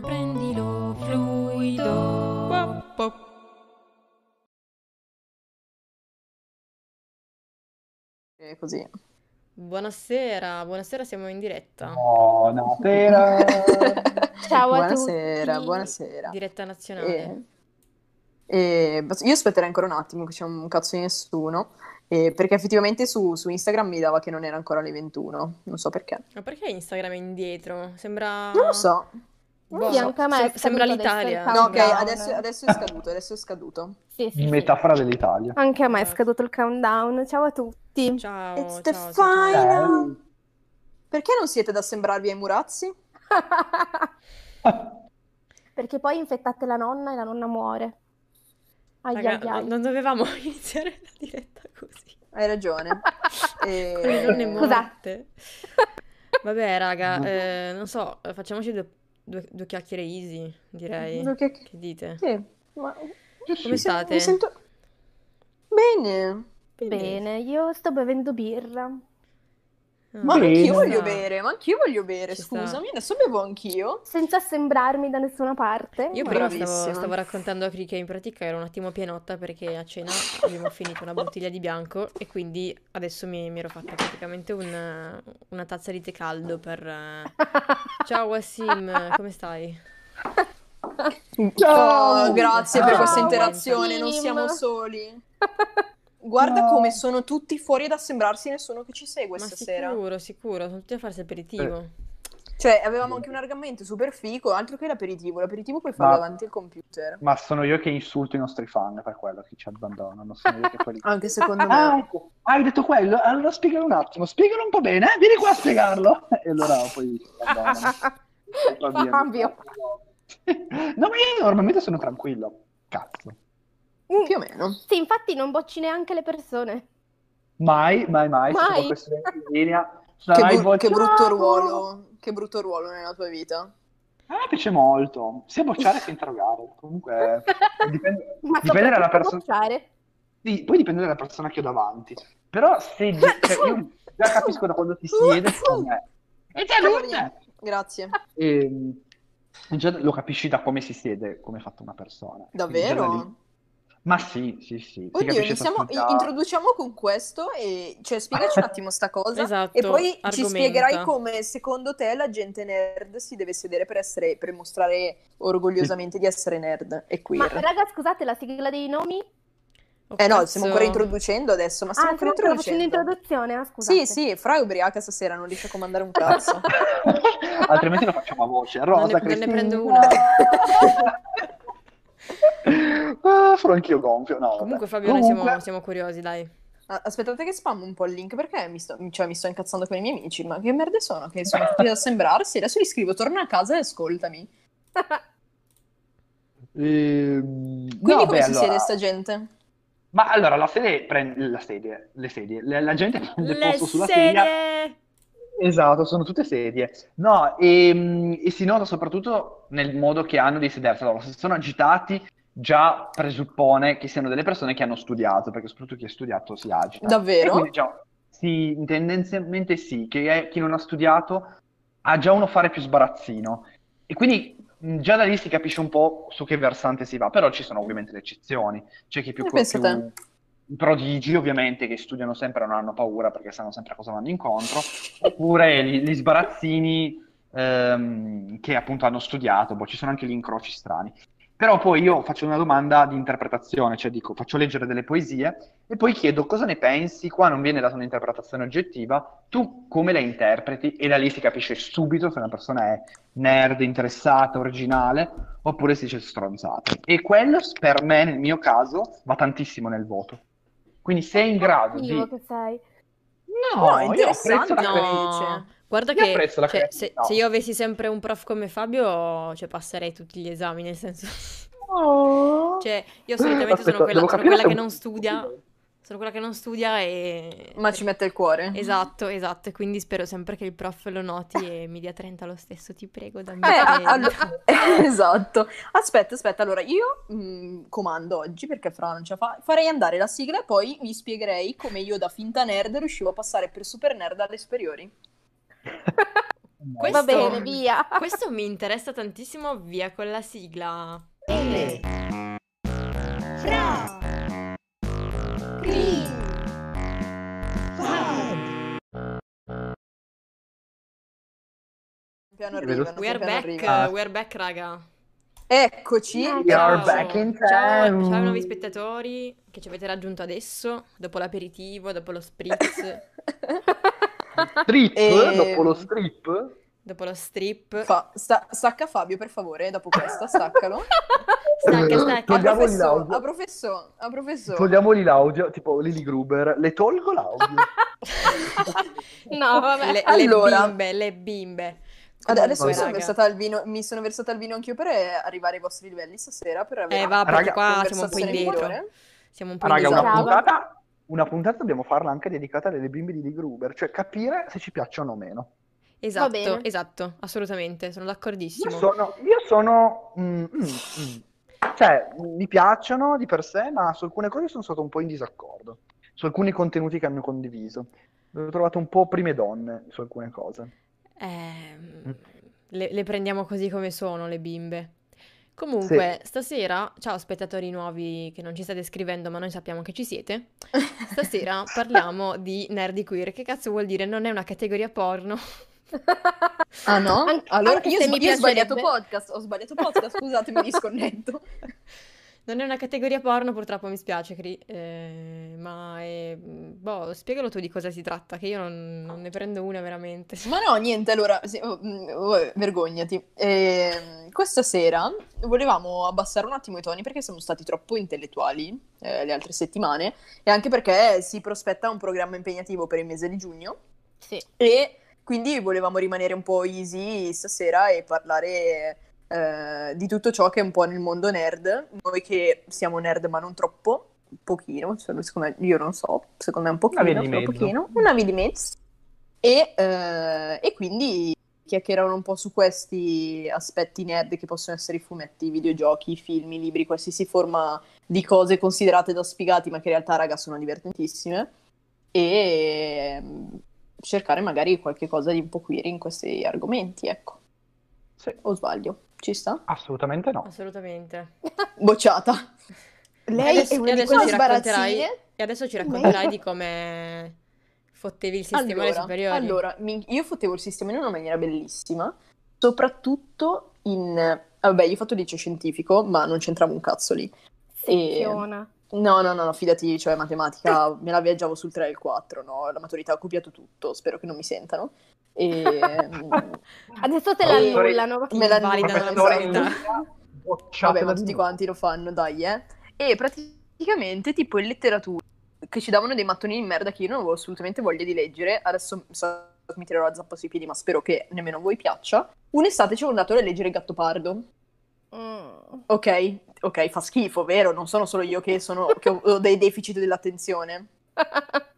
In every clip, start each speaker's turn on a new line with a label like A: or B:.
A: Prendilo fluido.
B: E così.
C: Buonasera, buonasera, siamo in diretta.
D: Buonasera.
E: Ciao a
B: Buonasera,
E: tutti.
B: buonasera.
C: Diretta nazionale.
B: E, e io aspetterei ancora un attimo, che c'è un cazzo di nessuno, e- perché effettivamente su, su Instagram mi dava che non era ancora le 21, non so perché.
C: Ma perché Instagram è indietro? Sembra...
B: Non lo so.
C: Boh,
E: Sì, anche a me è
C: sem- sembra l'Italia.
B: No, ok, adesso, adesso è scaduto, adesso è scaduto.
E: Sì, sì, sì.
D: Metafora dell'Italia.
E: Anche a me è scaduto il countdown. Ciao a tutti.
C: Ciao,
B: It's
C: ciao,
B: the
C: ciao, ciao.
B: final! Perché non siete da sembrarvi ai Murazzi?
E: Perché poi infettate la nonna e la nonna muore. Ai
C: Raga,
E: ai ai.
C: no- non dovevamo iniziare la diretta così.
B: Hai ragione. E-
C: Con le nonne
E: Scusa.
C: morte. Vabbè, raga, eh, non so, eh, facciamoci due, due- due chiacchiere easy, direi.
B: Che-
C: Che dite?
B: Sì, ma
C: Come state?
B: mi sento... Bene.
E: Bene, io sto bevendo birra.
B: Ma
D: Bene.
B: anch'io voglio
C: sta.
B: bere, ma anch'io voglio bere,
C: Ci sta.
B: scusami, adesso bevo anch'io.
E: Senza sembrarmi da nessuna parte.
C: Io
E: ma-
C: prima stavo,
B: Bravissima.
C: stavo raccontando a Cri che in pratica ero un attimo pienotta perché a cena abbiamo finito una bottiglia di bianco e quindi adesso mi, mi ero fatta praticamente un- una tazza di tè caldo per... eh, Ciao Wassim, come stai?
B: Oh, grazie per
C: Ciao,
B: questa
C: Wassim.
B: interazione, non siamo soli. Guarda
D: No.
B: come sono tutti fuori ad assembrarsi, nessuno che ci segue
C: Ma
B: stasera.
C: sicuro, sicuro, sono tutti a farsi aperitivo.
B: Cioè, avevamo anche un argomento super fico, altro che l'aperitivo. L'aperitivo puoi farlo
D: Ma-
B: davanti al computer.
D: Ma sono io che insulto i nostri fan per quello che ci abbandonano. Sono io che quelli...
B: Anche secondo
D: Ah,
B: me.
D: ecco. Hai detto quello? Allora spiegalo un attimo, spiegalo un po' bene, eh? vieni qua a spiegarlo. E allora poi abbandonano.
E: Fabio.
D: No, ma io normalmente sono tranquillo. Cazzo.
E: Mm,
B: Più o meno.
E: Sì, infatti non bocci neanche le persone.
D: Mai, mai, mai. Se
E: Mai.
D: sono linea.
B: Che,
D: Sai,
B: bru- che brutto ruolo, che brutto ruolo nella tua vita.
D: A me piace molto, sia bocciare che interrogare. Comunque, dipende,
E: Ma
D: dipende dalla persona.
E: bocciare.
D: Sì, poi dipende dalla persona che ho davanti. Però se cioè, io già capisco da quando ti siede con me. E salute!
B: Grazie.
D: E, già lo capisci da come si siede, come è fatta una persona.
B: Davvero?
D: Ma sì, sì, sì. si
B: Oddio,
D: capisce
B: iniziamo, introduciamo con questo e cioè spiegaci un attimo sta cosa
C: Esatto,
B: e poi ci
C: argomenta.
B: spiegherai come secondo te la gente nerd si deve sedere per essere per mostrare orgogliosamente di essere nerd e
E: Ma
B: queer.
E: raga, scusate, la sigla dei nomi?
C: Oh,
B: Eh no,
C: cazzo.
B: stiamo ancora introducendo adesso, ma stiamo
E: Ah,
B: ancora introducendo.
E: introduzione, ah, scusate.
B: Sì, sì, Fra è ubriaca stasera, non riesce a comandare un cazzo.
D: Altrimenti lo facciamo a voce.
C: Non
D: Rosa,
C: ne, non ne
D: Cristina.
C: prendo una.
D: ah, sono anch'io gonfio. No, vabbè.
C: Comunque Fabio, noi siamo,
D: Comunque-
C: siamo curiosi, dai.
B: Aspettate che spam un po' il link perché mi sto, cioè, mi sto incazzando con i miei amici, ma che merde sono? Che sono tutti ad assembrarsi? Adesso gli scrivo, torna a casa e ascoltami.
D: Ehm,
B: Quindi
D: no,
B: come
D: beh,
B: si
D: allora-
B: siede sta gente?
D: Ma allora la serie prende la sedie, le sedie, la, la gente prende
C: Le
D: posto sulla sedia.
C: sedie!
D: Esatto, sono tutte sedie. No, e, e si nota soprattutto nel modo che hanno di sedersi. Allora, se sono agitati, già presuppone che siano delle persone che hanno studiato, perché soprattutto chi ha studiato si agita.
B: Davvero?
D: E quindi già, sì, tendenzialmente sì, che chi non ha studiato ha già uno fare più sbarazzino. E quindi già da lì si capisce un po' su che versante si va, però ci sono ovviamente le eccezioni. C'è chi più,
B: Eh,
D: più-
B: te.
D: prodigi, ovviamente, che studiano sempre e non hanno paura perché sanno sempre a cosa vanno incontro, oppure gli, gli sbarazzini ehm, che appunto hanno studiato, boh, ci sono anche gli incroci strani. Però poi io faccio una domanda di interpretazione, cioè dico, faccio leggere delle poesie e poi chiedo cosa ne pensi, qua non viene data un'interpretazione oggettiva, tu come la interpreti e da lì si capisce subito se una persona è nerd, interessata, originale, oppure si dice stronzate. E quello per me, nel mio caso, va tantissimo nel voto. Quindi sei in grado di...
E: Che sei.
D: No,
B: No,
D: io
B: interessante,
D: apprezzo la
B: no.
C: Guarda
D: Io
C: che
D: apprezzo la
C: cioè, se,
D: creatività.
C: se io avessi sempre un prof come Fabio, cioè passerei tutti gli esami, nel senso...
D: Oh.
C: Cioè, io solitamente
D: Aspetta,
C: sono quella, sono quella che non studia, sono quella che non studia e...
B: Ma ci mette il cuore.
C: Esatto, esatto, e quindi spero sempre che il prof lo noti e mi dia 30 lo stesso, ti prego, dammi
B: Eh, a-
C: 30.
B: allora- esatto. Aspetta, aspetta, allora io mh, comando oggi perché Fra non ce la fa. Farei andare la sigla e poi vi spiegherei come io da finta nerd riuscivo a passare per super nerd alle superiori.
C: Questo-
E: Va bene, via.
C: Questo mi interessa tantissimo, via con la sigla.
A: Ele. Fra. Fad.
B: Piano arrivano,
C: We are back,
B: arrivano.
C: we are back, raga.
B: Eccoci.
E: We
F: We are
C: Ciao.
F: back in
C: Ciao,
F: town.
C: ciao ai nuovi spettatori che ci avete raggiunto adesso, dopo l'aperitivo, dopo lo spritz,
F: Strip,
B: E-
F: dopo lo strip.
C: dopo lo strip.
B: Fa- sta- stacca Fabio, per favore, dopo questa, staccalo.
C: Stacca, stacca.
B: A
F: Togliamogli
B: professor,
F: l'audio.
B: a professor, a professor.
F: Togliamogli l'audio, tipo Lily Gruber. Le tolgo l'audio.
E: No, vabbè.
C: Le, le
B: Allora.
C: bimbe, le bimbe.
B: Ad- Adesso
C: Comunque,
B: mi sono, versata al vino, mi sono versata al vino anch'io per eh, arrivare ai vostri livelli stasera per avere
C: Eh, va, perché
F: Raga,
C: qua siamo un po' indietro.
B: migliore.
C: Siamo un po'
F: Raga, una
C: indietro.
E: Brava.
F: puntata, una puntata dobbiamo farla anche dedicata alle bimbe di Lily Gruber, cioè capire se ci piacciono o meno.
C: Esatto, esatto, assolutamente, sono
F: Io
C: d'accordissimo.
F: sono, io sono mm, mm, mm. cioè, mi piacciono di per sé, ma su alcune cose sono stato un po' in disaccordo. Su alcuni contenuti che hanno condiviso. L'ho trovato un po' prime donne su alcune cose.
C: Ehm, le, le prendiamo così come sono le bimbe. Comunque, stasera, ciao spettatori nuovi che non ci state scrivendo, ma noi sappiamo che ci siete. Stasera parliamo di nerdy queer. Che cazzo vuol dire? Non è una categoria porno.
B: Ah no?
E: Anche-
B: allora io,
E: se mi
B: io ho sbagliato podcast, ho sbagliato podcast, scusatemi, disconnetto.
C: Non è una categoria porno, purtroppo mi spiace, Cri. Eh, ma è... Boh, spiegalo tu di cosa si tratta, che io non, non ne prendo una veramente.
B: Ma no, niente, allora, sì, oh, mm, oh, vergognati. Ehm, questa sera volevamo abbassare un attimo i toni perché siamo stati troppo intellettuali eh, le altre settimane e anche perché si prospetta un programma impegnativo per il mese di giugno
E: Sì.
B: e quindi volevamo rimanere un po' easy stasera e parlare eh, di tutto ciò che è un po' nel mondo nerd. Noi che siamo nerd ma non troppo, un pochino, cioè, secondo me, io non so, secondo me un pochino,
F: via di
B: pochino, una via di mezzo. E, eh, e quindi chiacchieravano un po' su questi aspetti nerd che possono essere i fumetti, i videogiochi, i film, i libri, qualsiasi forma di cose considerate da sfigati ma che in realtà, raga, sono divertentissime. E mm, cercare magari qualche cosa di un po' queer in questi argomenti, ecco.
F: Sì,
B: O sbaglio? Ci sta?
F: assolutamente no.
C: Assolutamente.
B: Bocciata. Lei
C: E adesso,
B: è una di quelle
C: ci racconterai,
B: sbarazzine.
C: e adesso ci racconterai di come fottevi il sistema alle
B: Allora,
C: superiori.
B: allora, mi- io fottevo il sistema in una maniera bellissima, soprattutto in... Vabbè, io ho fatto liceo scientifico, ma non c'entrava un cazzo lì.
E: Secchiona.
B: No, no, no, no, fidati, cioè matematica me la viaggiavo sul 3 e il 4, no? La maturità ha copiato tutto, spero che non mi sentano. E...
E: Adesso te
B: Eh,
E: l'annullano.
B: me la
C: la.
F: Bocciatela
B: Vabbè, ma tutti quanti lo fanno, dai, eh. E praticamente, tipo in letteratura, che ci davano dei mattoni di merda che io non avevo assolutamente voglia di leggere. Adesso so- mi tirerò la zappa sui piedi, ma spero che nemmeno a voi piaccia. Un'estate ci ho andato a leggere Gattopardo.
E: Mm.
B: Ok, ok, fa schifo, vero? Non sono solo io che, sono, che ho, dei deficit dell'attenzione.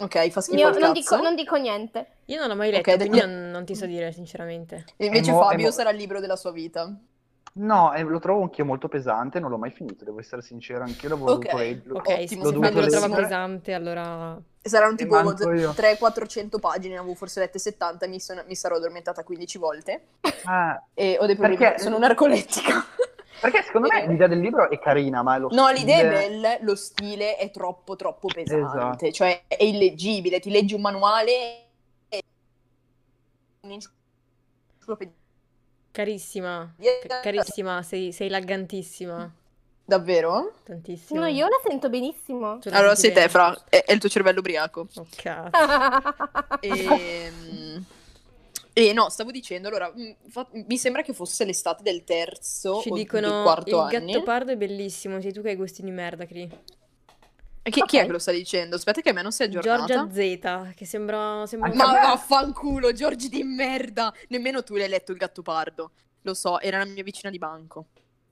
B: Ok, fa schifo
E: Io non dico, non dico niente.
C: Io non l'ho mai letto,
B: Ok,
C: quindi non, non ti so dire sinceramente.
B: E Invece
F: mo-
B: Fabio
F: mo-
B: sarà il libro della sua vita.
F: No, eh, lo trovo anch'io molto pesante, non l'ho mai finito, devo essere sincero, anch'io l'avevo
B: Ok,
F: dovuto leggere.
C: Ok,
B: Ottimo,
C: se
F: l'ho
C: Fabio
F: dovuto
C: lo trova
F: leggere.
C: pesante, allora...
B: Saranno tipo
F: manco io.
B: 300-400 pagine, ne avevo forse lette 70, mi, sono- mi sarò addormentata 15 volte.
F: Ah,
B: E ho dei problemi,
F: Perché-
B: sono narcolettica.
F: perché secondo me l'idea del libro è carina, ma è lo
B: No, l'idea è bella, lo stile è troppo troppo pesante,
F: Esatto.
B: cioè è illeggibile, ti leggi un manuale. Un'enciclopedia.
C: Carissima, ca- carissima, sei, sei laggantissima,
B: Davvero?
C: tantissimo.
E: No, io la sento benissimo.
C: Tu la
B: Allora
C: senti
B: sei te,
C: bene?
B: Fra, è, è il tuo cervello ubriaco.
C: Oh, cazzo.
B: E, e no, stavo dicendo, allora, mh, fa- mi sembra che fosse l'estate del terzo
C: Ci
B: o
C: dicono
B: del quarto
C: il
B: anni.
C: gattopardo è bellissimo, sei tu che hai gusti di merda, Cri.
B: Chi, chi è che lo sta dicendo? Aspetta che a me non si è aggiornata.
C: Giorgia Z, che sembra, sembra
B: Ma
F: Anche a me.
B: vaffanculo, Giorgi di merda! Nemmeno tu l'hai letto il gattopardo. Lo so, era la mia vicina di banco.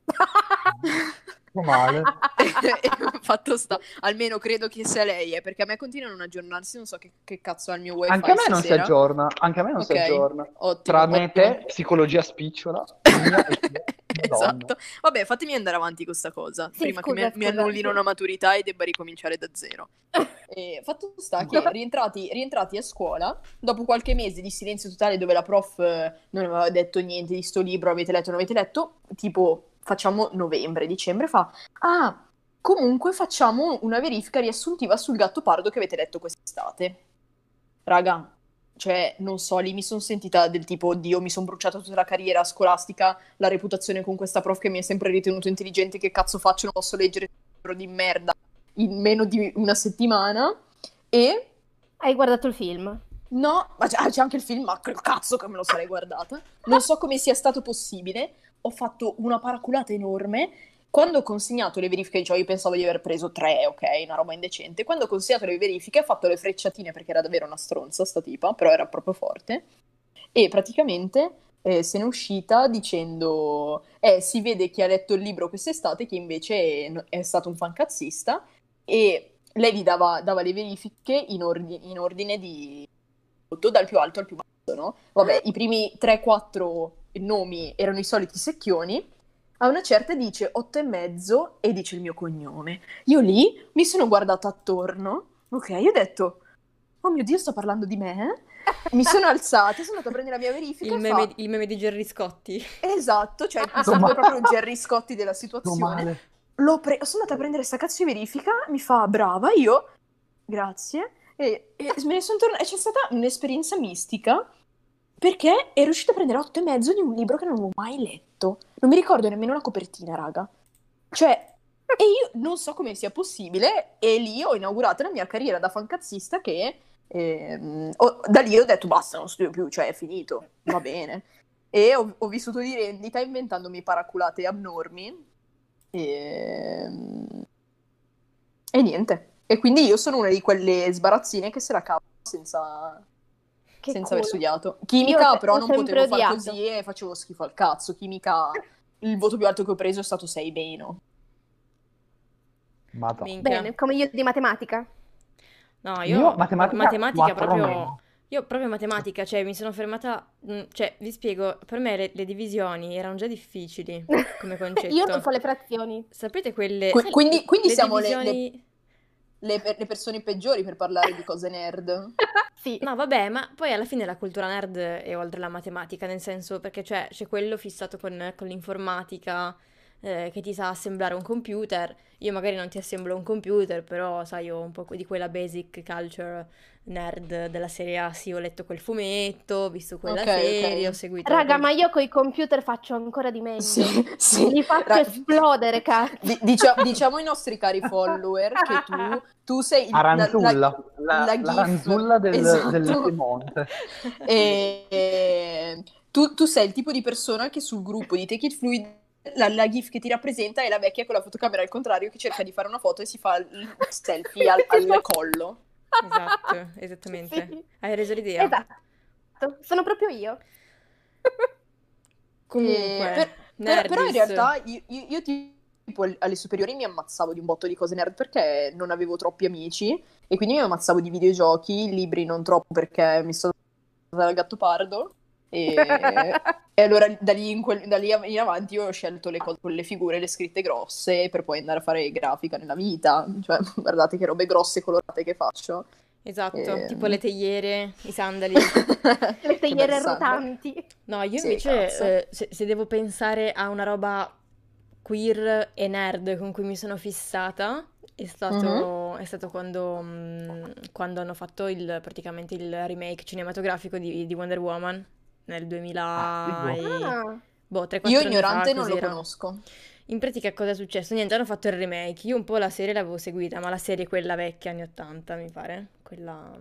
F: Meno male.
B: Fatto sta. Almeno credo che sia lei, eh, perché a me continuano a non aggiornarsi, non so che, che cazzo ha il mio wifi
F: Anche a me non si aggiorna, anche a me non si
B: Ok.
F: aggiorna.
B: Ottimo,
F: Tra me e
B: ottimo.
F: te, psicologia spicciola.
B: Esatto. Vabbè, fatemi andare avanti con questa cosa,
E: Sì,
B: prima
E: scusa,
B: che mi, mi annullino una maturità e debba ricominciare da zero. E fatto sta che rientrati, rientrati a scuola, dopo qualche mese di silenzio totale dove la prof eh, non aveva detto niente di sto libro, avete letto, non avete letto, tipo facciamo novembre, dicembre, fa, ah, comunque facciamo una verifica riassuntiva sul gatto pardo che avete letto quest'estate. Raga, cioè, non so, lì mi sono sentita del tipo, Dio, mi sono bruciata tutta la carriera scolastica, la reputazione con questa prof che mi ha sempre ritenuto intelligente, che cazzo faccio, non posso leggere un libro di merda in meno di una settimana. E
E: Hai guardato il film?
B: no, ma c'è, c'è anche il film, ma cazzo che me lo sarei guardata. Non so come sia stato possibile, ho fatto una paraculata enorme. Quando ho consegnato le verifiche, cioè io pensavo di aver preso tre, ok, una roba indecente. Quando ho consegnato le verifiche, ho fatto le frecciatine perché era davvero una stronza sta tipa, però era proprio forte. E praticamente eh, se n'è uscita dicendo: Eh, si vede chi ha letto il libro quest'estate, che invece è, stato un fancazzista. E lei gli dava, dava le verifiche in, ordi- in ordine di dal più alto al più basso, no? Vabbè, i primi 3-4 nomi erano i soliti secchioni. A una certa dice 8 e mezzo e dice il mio cognome. Io lì mi sono guardata attorno, ok, io ho detto, oh mio Dio, sto parlando di me? Mi sono alzata, sono andata a prendere la mia verifica
C: Il
B: e
C: meme,
B: fa,
C: il meme di Gerry Scotti.
B: esatto, cioè mi sembra proprio Gerry Scotti della situazione. pre- sono andata a prendere sta cazzo di verifica, mi fa brava, io, grazie, e, e me ne sono tornata, e c'è stata un'esperienza mistica, perché ero riuscita a prendere otto e mezzo di un libro che non avevo mai letto, non mi ricordo nemmeno la copertina, raga, cioè, e io non so come sia possibile, e lì ho inaugurato la mia carriera da fancazzista che, ehm, ho- da lì ho detto basta, non studio più, cioè è finito, va bene, e ho, ho vissuto di rendita inventandomi paraculate abnormi, e... e niente. E quindi io sono una di quelle sbarazzine che se la cava senza,
E: Che
B: senza
E: culo.
B: aver studiato.
E: Io
B: Chimica
E: te-
B: però non potevo fare
E: odiato.
B: così e facevo schifo al cazzo. Chimica, il voto più alto che ho preso è stato 6 meno.
F: Madonna.
E: Bene, come io di matematica.
C: No, io,
F: Io matematica,
C: matematica proprio...
F: meno.
C: Io proprio matematica, cioè mi sono fermata... mm, Cioè, vi spiego, per me le, le divisioni erano già difficili come concetto.
E: Io non so le frazioni.
C: Sapete quelle... Sai,
B: quindi quindi
C: le
B: siamo le-
C: divisioni...
B: Le, le persone peggiori per parlare di cose nerd.
E: Sì.
C: No, vabbè, ma poi alla fine la cultura nerd è oltre la matematica, nel senso perché cioè, c'è quello fissato con, con l'informatica eh, che ti sa assemblare un computer. Io magari non ti assemblo un computer, però sai, ho un po' di quella basic culture nerd della serie A. Sì, ho letto quel fumetto, ho visto quella
B: Ok, ok.
C: serie, ho seguito...
E: Raga,
C: quel-
E: ma io con i computer faccio ancora di meglio.
B: Sì, sì.
E: Li faccio
B: Ra-
E: esplodere, cazzo.
B: Di- dicia- diciamo ai nostri cari follower che tu, tu sei il- la- la-
F: Aranzulla, la,
B: la
F: la
B: gif.
F: ranzulla del,
B: Esatto.
F: del Piemonte.
B: E, e- tu, tu sei il tipo di persona che sul gruppo di Take It Fluid la, la gif che ti rappresenta è la vecchia con la fotocamera al contrario che cerca di fare una foto e si fa il selfie al, al collo.
C: Esatto, esattamente.
E: Sì.
C: Hai reso l'idea.
E: Esatto, sono proprio io.
C: Comunque,
B: E per- per- però in realtà io, io- io tipo al- alle superiori mi ammazzavo di un botto di cose nerd perché non avevo troppi amici e quindi mi ammazzavo di videogiochi, libri non troppo perché mi sono dal gatto pardo e, e allora da lì, in quel- da lì in avanti io ho scelto le cose con le figure, le scritte grosse per poi andare a fare grafica nella vita, cioè guardate che robe grosse e colorate che faccio.
C: Esatto,
B: Ehm.
C: tipo le teiere, i sandali.
E: Le teiere rotanti.
C: No, io
B: Sì,
C: invece, eh, se, se devo pensare a una roba queer e nerd con cui mi sono fissata, è stato,
B: Mhm.
C: è stato quando, mm, quando hanno fatto il, praticamente il remake cinematografico di, di Wonder Woman nel 2000
F: Ah,
C: e...
E: Ah,
C: Boh, 3-4
B: Io ignorante
C: fa,
B: non lo conosco.
C: In pratica cosa è successo? Niente, hanno fatto il remake. Io un po' la serie l'avevo seguita, ma la serie quella vecchia, anni 80, mi pare. Quella,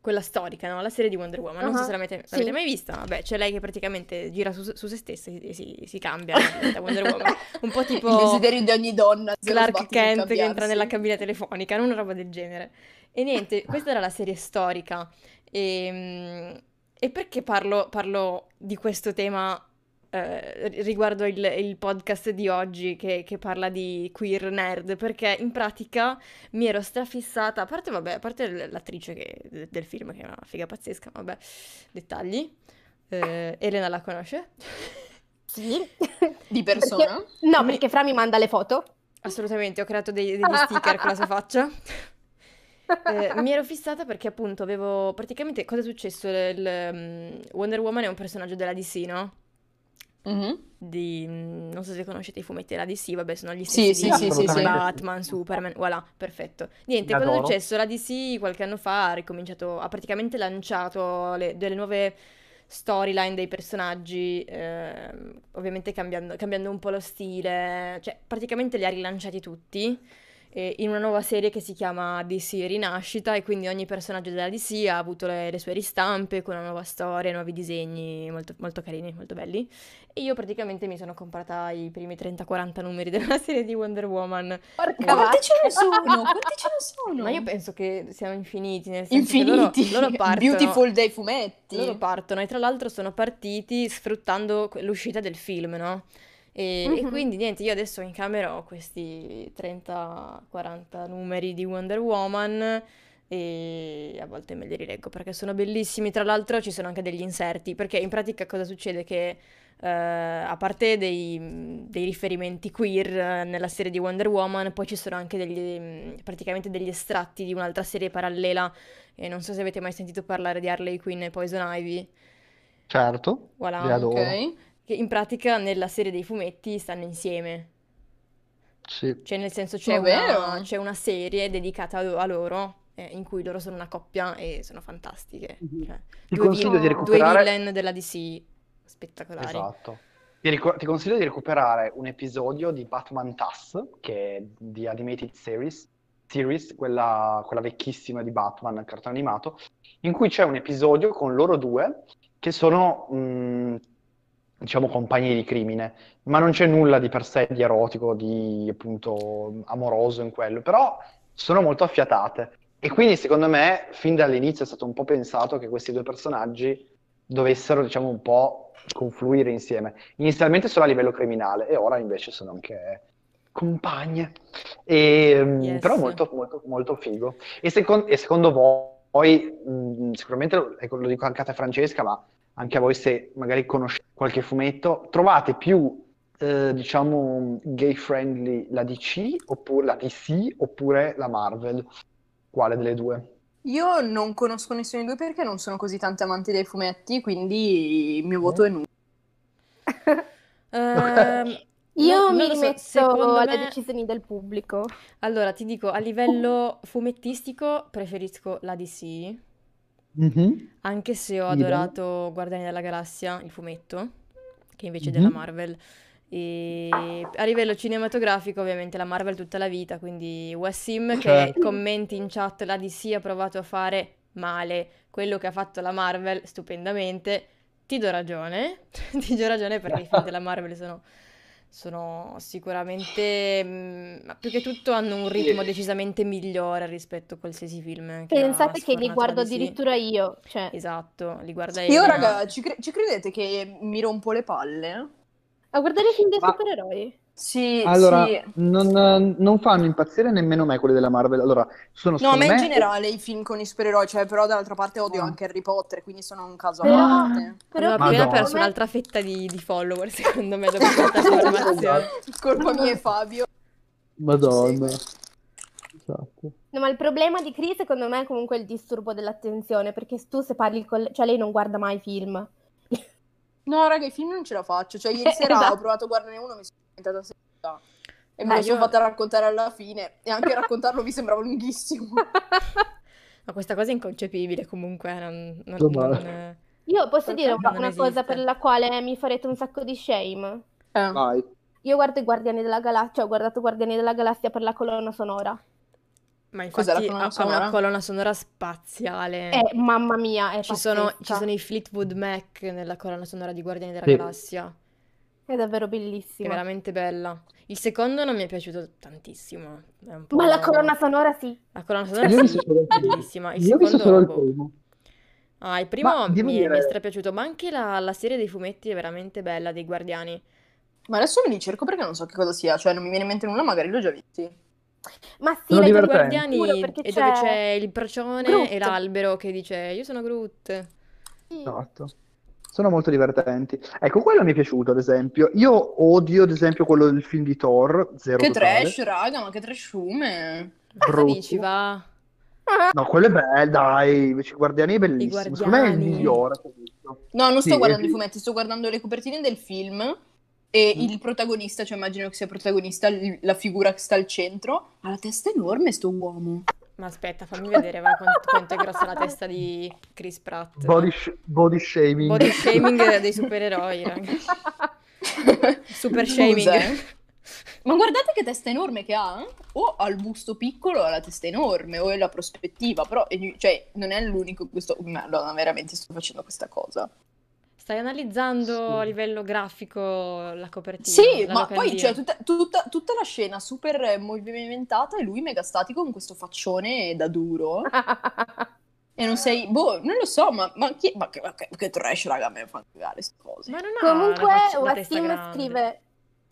C: quella storica, no? La serie di Wonder Woman. Non so
E: Ah,
C: se l'avete,
E: sì.
C: l'avete mai vista. Vabbè, c'è lei che praticamente gira su, su se stessa e si, si cambia Wonder Woman. Un po' tipo
B: Il desiderio di ogni donna.
C: Clark Kent che entra nella cabina telefonica, non una roba del genere. E niente, questa era la serie storica. E, e perché parlo, parlo di questo tema eh, riguardo il, il podcast di oggi che, che parla di queer nerd? Perché in pratica mi ero strafissata, a parte, vabbè, a parte l'attrice che- del film, che è una figa pazzesca, vabbè, dettagli. Eh, Elena la conosce?
E: Sì.
B: Di persona?
E: Perché- No, perché Fra mi manda le foto.
C: Assolutamente, ho creato dei- degli sticker con la sua faccia. Eh, mi ero fissata perché appunto avevo praticamente cosa è successo? Il, mm, Wonder Woman è un personaggio della DC, no?
B: Mhm.
C: Di, mm, non so se conoscete i fumetti della DC, vabbè, sono gli stessi
B: sì,
C: di
B: sì, sì, sì.
C: Batman, Superman, voilà, perfetto. Niente,
D: Li
C: cosa è
D: adoro.
C: successo? La DC qualche anno fa ha ricominciato, ha praticamente lanciato le- delle nuove storyline dei personaggi, ehm, ovviamente cambiando, cambiando un po' lo stile, cioè praticamente li ha rilanciati tutti eh, in una nuova serie che si chiama DC Rinascita e quindi ogni personaggio della DC ha avuto le, le sue ristampe con una nuova storia, nuovi disegni molto, molto carini, molto belli. E io praticamente mi sono comprata i primi 30-40 numeri della serie di Wonder Woman.
E: Porca
B: Quanti ce ne sono? Quanti ce ne sono?
C: Ma io penso che siano infiniti, nel senso che loro,
B: Infiniti.
C: loro partono...
B: Beautiful dei fumetti.
C: Loro partono e tra l'altro sono partiti sfruttando l'uscita del film, no? E, e
E: Mhm.
C: quindi niente, io adesso in camera ho questi 30-40 numeri di Wonder Woman e a volte me li rileggo perché sono bellissimi. Tra l'altro ci sono anche degli inserti, perché in pratica cosa succede? Che eh, a parte dei, dei riferimenti queer eh, nella serie di Wonder Woman, poi ci sono anche degli, mm, praticamente degli estratti di un'altra serie parallela. E non so se avete mai sentito parlare di Harley Quinn e Poison Ivy.
D: Certo,
C: Voilà.
D: li adoro.
B: Ok.
C: Che in pratica nella serie dei fumetti stanno insieme.
D: Sì.
C: Cioè, nel senso, c'è
B: vero?
C: una, c'è una serie dedicata a, a loro, eh, in cui loro sono una coppia e sono fantastiche.
D: Mhm.
C: Cioè,
D: Ti
C: due,
D: consiglio
C: vil-
D: di
C: due
D: recuperare-
C: villain della DC spettacolari.
D: Esatto. Ti, ti consiglio di recuperare un episodio di Batman TAS, che è di Animated Series, series quella, quella vecchissima di Batman, il cartone animato, in cui c'è un episodio con loro due che sono, mh, diciamo, compagni di crimine, ma non c'è nulla di per sé di erotico, di appunto amoroso in quello, però sono molto affiatate. E quindi secondo me, fin dall'inizio è stato un po' pensato che questi due personaggi dovessero, diciamo, un po' confluire insieme. Inizialmente solo a livello criminale e ora invece sono anche compagne. E, mm,
C: Yes.
D: Però molto, molto, molto figo. E, secon- e secondo voi, mm, sicuramente, ecco, lo dico anche a te Francesca, ma anche a voi se magari conoscete qualche fumetto, trovate più, eh, diciamo, gay friendly la DC oppure la DC oppure la Marvel? Quale delle due?
B: Io non conosco nessuno dei due perché non sono così tanti amanti dei fumetti, quindi il mio voto è nulla.
C: Ehm,
E: Io
C: non-
E: mi
C: so,
E: rimetto
C: secondo
E: alle
C: me-
E: decisioni del pubblico.
C: Allora, ti dico, a livello fumettistico preferisco la DC,
D: Mhm.
C: anche se ho
D: Idem.
C: adorato Guardiani della Galassia, il fumetto, che invece è della Marvel. E a livello cinematografico, ovviamente, la Marvel tutta la vita, quindi Wassim che
D: Certo.
C: commenti in chat, la DC ha provato a fare male quello che ha fatto la Marvel stupendamente. Ti do ragione, ti do ragione perché i film della Marvel sono, sono sicuramente, mm, ma più che tutto hanno un ritmo decisamente migliore rispetto a qualsiasi film che
E: Pensate che li guardo addirittura io. Cioè,
C: Esatto, li guarda
B: Io,
C: Elena.
B: raga, ci, cre- ci credete che mi rompo le palle?
E: a guardare i film dei
D: Ma-
E: supereroi.
B: Sì,
D: Allora,
B: sì.
D: non, non fanno impazzire nemmeno me quelli della Marvel. Allora, sono
B: No, a me in generale i film con i supereroi, cioè, però dall'altra parte odio
D: Ah.
B: anche Harry Potter, quindi sono un caso a
E: Però-
B: parte.
E: Però
C: Abbiamo appena perso un'altra fetta di, di follower, secondo me, dopo questa affermazione.
B: Colpa mia e Fabio.
D: Madonna. Esatto.
E: No, ma il problema di Cree secondo me è comunque il disturbo dell'attenzione, perché tu se parli con... cioè lei non guarda mai film.
B: No, raga, i film non ce la faccio. Cioè, ieri sera
E: Esatto.
B: ho provato a guardarne uno, mi sono diventata seduta. E me lo sono fatta raccontare alla fine. E anche raccontarlo mi sembrava lunghissimo.
C: Ma questa cosa è inconcepibile comunque, non, non- non-
E: Io posso dire una, una cosa per la quale mi farete un sacco di shame?
B: Eh.
D: Vai.
E: Io guardo i Guardiani della Galassia, cioè ho guardato Guardiani della Galassia per la colonna sonora.
C: Ma infatti ha, una colonna sonora spaziale.
E: Eh, mamma mia, è
C: Ci sono, ci sono i Fleetwood Mac nella colonna sonora di Guardiani della
D: Sì.
C: Galassia,
E: È davvero
C: è
E: bellissima.
C: veramente bella. Il secondo non mi è piaciuto tantissimo. è un po'-
E: Ma la colonna sonora sì.
C: La colonna sonora
D: Io ho
C: sì,
D: visto solo il primo.
C: bellissima. Il
D: Io ho visto
C: secondo,
D: solo il
C: boh.
D: primo.
C: Ah, il primo
D: Ma devo
C: mi, è- mi è
D: dire-
C: strapiaciuto, ma anche la, la serie dei fumetti è veramente bella, dei Guardiani.
B: Ma adesso me li cerco perché non so che cosa sia. Cioè, non mi viene in mente nulla, magari l'ho già visti.
E: Ma sì,
D: Sono
E: l'hai
C: I
E: già
D: divertenti.
E: visto
C: Guardiani
E: perché
C: è dove
E: c'è
C: c'è il procione
E: Groot.
C: e l'albero che dice io sono Groot.
E: Sì.
D: Esatto. Sono molto divertenti. Ecco, quello mi è piaciuto, ad esempio. Io odio, ad esempio, quello del film di Thor, Zero
B: Che
D: Totale.
B: trash, raga, ma che trashume.
C: Cosa
D: Brutto.
C: dici, va?
D: No, quello è bello, dai, invece Guardiani è bellissimo. Secondo me è il migliore.
B: No, non sto
D: Sì,
B: guardando i fumetti, sto guardando le copertine del film e
D: Mm.
B: il protagonista, cioè immagino che sia protagonista, la figura che sta al centro, ha la testa enorme sto uomo.
C: Ma aspetta, fammi vedere va, quanto, quanto è grossa la testa di Chris Pratt.
D: Body, sh- body shaming.
C: Body shaming dei supereroi, raga. Super shaming.
B: eh. Ma guardate che testa enorme che ha. eh. O ha il busto piccolo o ha la testa enorme, o è la prospettiva, però è- cioè, non è l'unico questo... Madonna, veramente sto facendo questa cosa.
C: Stai analizzando
D: Sì.
C: a livello grafico la copertina?
B: Sì,
C: la
B: ma poi c'è tutta, tutta- tutta la scena super movimentata e lui mega statico con questo faccione da duro. E non sei... Boh, non lo so, ma, ma, chi- ma che, ma che- che trash, raga, a me fa cagare queste cose.
C: Ma non ha
E: Comunque, Wassim scrive,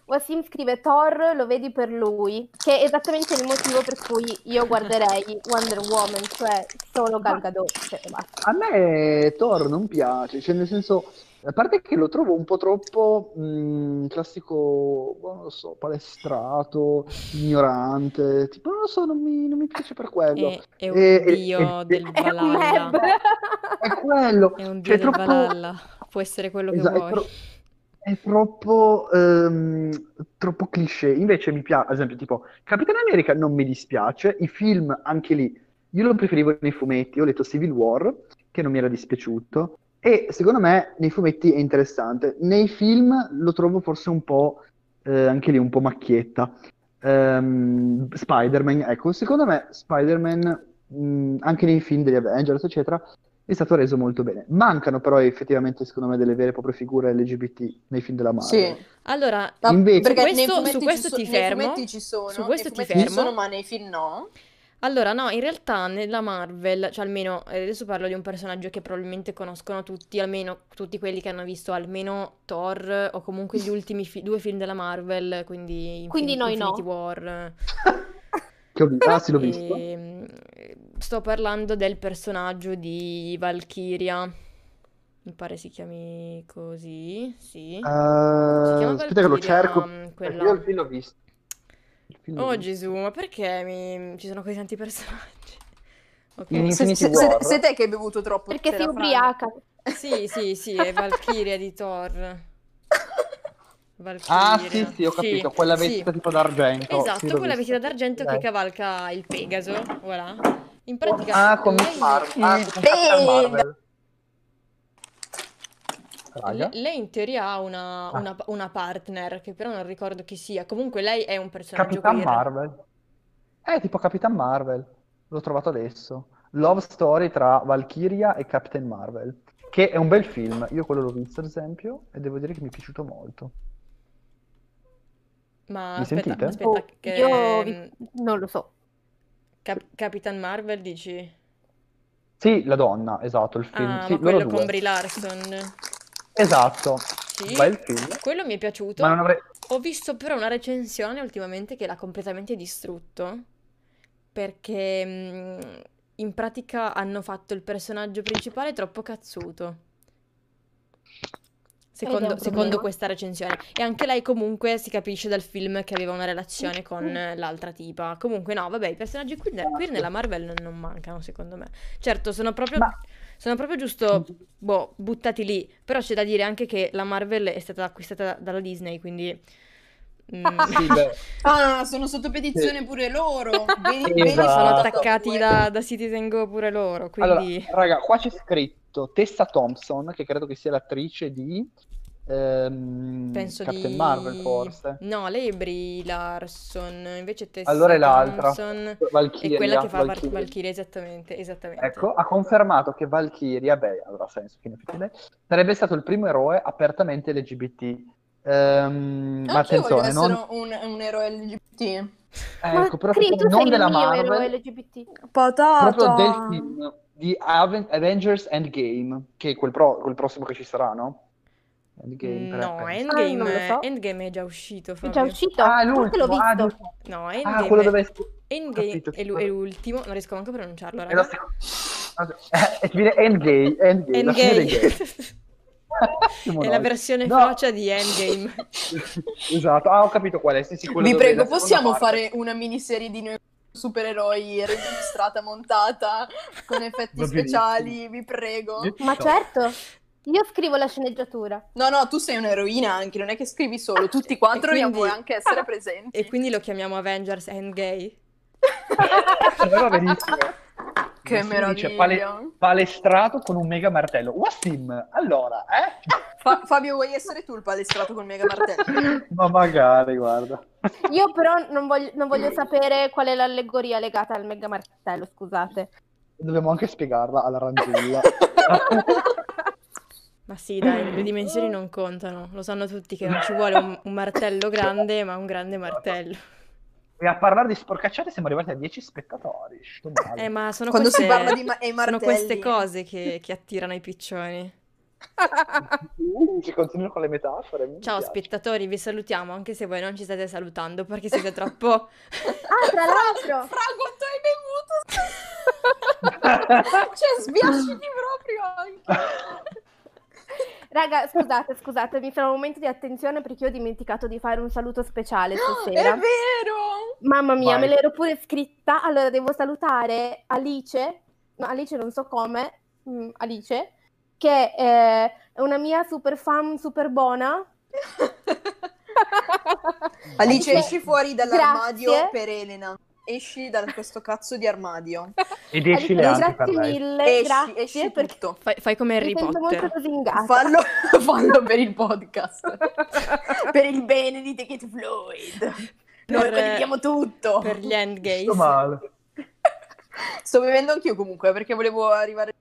E: Wassim scrive Thor, lo vedi per lui, che è esattamente il motivo per cui io guarderei Wonder Woman, cioè solo Gal Gadot, cioè, basta.
D: A me Thor non piace, cioè nel senso, a parte che lo trovo un po' troppo mh, classico, boh, non lo so, palestrato, ignorante, tipo non lo so, non mi, non mi piace per quello.
C: È, è un
D: E-
C: dio del
E: È
C: Valhalla.
E: Meb.
D: È quello,
C: È un dio
D: cioè è
C: del
D: troppo...
C: Valhalla. Può essere quello che
D: Esatto, è,
C: vuoi.
D: tro- è troppo, ehm, troppo cliché. Invece mi piace, ad esempio, tipo Capitan America non mi dispiace. I film, anche lì, io lo preferivo nei fumetti. Ho letto Civil War, che non mi era dispiaciuto. E secondo me nei fumetti è interessante. Nei film lo trovo forse un po', eh, anche lì, un po' macchietta. Ehm, Spider-Man, ecco, secondo me Spider-Man, mh, anche nei film degli Avengers, eccetera, è stato reso molto bene. Mancano però effettivamente, secondo me, delle vere e proprie figure LGBT nei film della Marvel.
B: Sì.
C: Allora,
D: Invece-
C: Su
B: nei
C: questo-
B: fumetti
C: su
B: ci
C: questo
B: so-
C: ti fermo.
B: sono,
C: Su questo
B: nei
C: ti
B: fumetti ci
C: fermo.
B: sono, ma nei film no.
C: Allora, no, in realtà nella Marvel, cioè almeno eh, adesso parlo di un personaggio che probabilmente conoscono tutti, almeno tutti quelli che hanno visto almeno Thor o comunque gli ultimi fi- due film della Marvel, quindi
E: Quindi noi no.
C: Infinity War.
D: Che ho visto? Ah, sì, l'ho visto.
C: Ehm, sto parlando del personaggio di Valkyria. Mi pare si chiami così, sì.
D: Eh,
C: Si chiama
D: aspetta che lo
C: Valkyria,
D: cerco.
C: mm, quella-
D: Io il film l'ho visto. Il film l'ho
C: Oh. Gesù, ma perché mi- ci sono così tanti personaggi? Ok.
D: In
B: Se- se- se- sei te che hai bevuto troppo
E: Perché
B: Fran.
E: ubriaca.
C: Sì, sì, sì, è Valkyria di Thor. Valkyria.
D: Ah, sì, sì, ho capito. Quella
C: sì.
D: vestita tipo d'argento.
C: Esatto,
D: Sì,
C: quella vestita d'argento che
D: Dai.
C: cavalca il Pegaso, voilà. In pratica
D: Ah, con
C: lei-
D: Marvel. Ah,
B: Sì.
C: Le- lei in teoria ha una,
D: Ah.
C: una- una partner, che però non ricordo chi sia. Comunque lei è un personaggio
D: Capitan
C: queer.
D: Marvel. È tipo Capitan Marvel. L'ho trovato adesso. Love Story tra Valkyria e Captain Marvel. Che è un bel film. Io quello l'ho visto, ad esempio, e devo dire che mi è piaciuto molto.
C: Ma
D: Mi
C: aspetta,
D: sentite?
C: aspetta,
E: Oh,
C: che...
E: Io vi- non lo so.
C: Cap- Capitan Marvel dici?
D: Sì, la donna, esatto, il film.
C: Ah,
D: Sì,
C: quello
D: due.
C: con Brie Larson.
D: Esatto.
C: Sì,
D: Bel film.
C: quello mi è piaciuto.
D: Ma non avrei...
C: Ho visto però una recensione ultimamente che l'ha completamente distrutto perché mh, in pratica hanno fatto il personaggio principale troppo cazzuto. Secondo, secondo questa recensione. E anche lei comunque si capisce dal film che aveva una relazione con eh, l'altra tipa. Comunque no, vabbè, i personaggi queer, queer nella Marvel non, non mancano secondo me. Certo, sono proprio,
D: Ma-
C: sono proprio giusto, boh, buttati lì. Però c'è da dire anche che la Marvel è stata acquistata dalla Disney, quindi... mm,
D: Sì, beh,
B: Ah, sono sotto petizione pure loro. Bene,
D: Esatto.
C: sono attaccati da, da Citizen Go pure loro,
D: Allora,
C: quindi...
D: raga, qua c'è scritto Tessa Thompson, che credo che sia l'attrice di ehm,
C: Penso
D: Captain
C: di...
D: Marvel, forse.
C: No, lei è Brie Larson, invece Tessa
D: Allora è l'altra,
C: Thompson
D: Valkyria.
C: è quella che fa Val-
D: Valkyria.
C: Valkyria, esattamente, esattamente.
D: Ecco, ha confermato che Valkyria, beh, allora senso lei, sarebbe stato il primo eroe apertamente LGBT. Ehm, ma
B: Anch'io voglio
D: attenzione, non,
B: un, un eroe LGBT.
E: Ma
D: ecco, però
E: Cri, tu
D: non
E: sei il
D: della Marvel,
E: LGBT.
B: Patata.
D: proprio del film di Aven- Avengers Endgame, che è quel, pro- quel prossimo che ci sarà, no? Endgame,
C: No. Endgame,
E: Ah, so.
C: Endgame è già uscito,
E: È
C: Fabio.
E: già uscito?
D: Ah, è
E: Forse l'ho
D: l'ultimo, ah,
E: visto.
D: giusto.
C: No,
D: Ah,
C: Endgame,
D: quello dove...
C: Endgame
D: Capito,
C: è, è l'ultimo, non riesco manco a pronunciarlo,
D: È la
C: raga.
D: seconda. Eh, ti viene Endgame, Endgame, la
C: Endgame. È la versione
D: No.
C: frocia di Endgame.
D: Esatto, ah, ho capito qual è. Sì, sì,
B: Vi prego,
D: la
B: possiamo
D: parte-
B: fare una miniserie di noi supereroi registrata, montata, con effetti speciali, vi prego.
E: Ma certo, io scrivo la sceneggiatura.
B: No, no, tu sei un'eroina anche, non è che scrivi solo, tutti quattro
C: E
B: vogliamo
C: quindi-
B: anche essere presenti.
C: E quindi lo chiamiamo Avengers Endgame.
D: Va benissimo.
B: Che
D: Nessuno
B: meraviglia.
D: dice pale- palestrato con un mega martello. Wassim, allora, eh?
B: Fa- Fabio, vuoi essere tu il palestrato col mega martello?
D: Ma magari, guarda.
E: Io però non voglio, non voglio sapere qual è l'allegoria legata al mega martello, scusate.
D: Dobbiamo anche spiegarla alla Ranzulla.
C: Ma sì, dai, le dimensioni non contano. Lo sanno tutti che non ci vuole un, un martello grande, ma un grande martello.
D: e a parlare di sporcacciate siamo arrivati a 10 spettatori.
C: Eh, ma sono
B: Quando
C: queste,
B: si parla di ma-
C: sono queste cose che, che attirano i piccioni.
D: Uh, si continua con le metafore.
C: Ciao
D: piace.
C: spettatori, vi salutiamo anche se voi non ci state salutando perché siete troppo...
E: Ah, tra l'altro,
B: Fra quanto hai bevuto? cioè, sbiasciti proprio anche.
E: Raga, scusate, scusate, mi farò un momento di attenzione perché io ho dimenticato di fare un saluto speciale
B: È
E: stasera.
B: vero!
E: Mamma mia,
D: Vai.
E: me l'ero pure scritta. Allora, devo salutare Alice, no, Alice non so come, mm, Alice, che eh, è una mia super fan, super buona.
B: Alice,
E: Alice,
B: esci fuori dall'armadio
E: grazie.
B: per Elena. Esci da questo cazzo di armadio.
D: Ed esci le per
E: grazie mille,
B: Esci,
E: grazie,
B: esci
E: perché
B: tutto.
C: Fai, fai come Harry
E: mi sento molto
C: Potter.
E: lusingata.
B: Fallo, fallo per il podcast. per il bene di Take It Floyd. Noi
C: Per-
B: condividiamo tutto.
C: Per gli endgames.
D: Sto male.
B: Sto bevendo anch'io comunque perché volevo arrivare...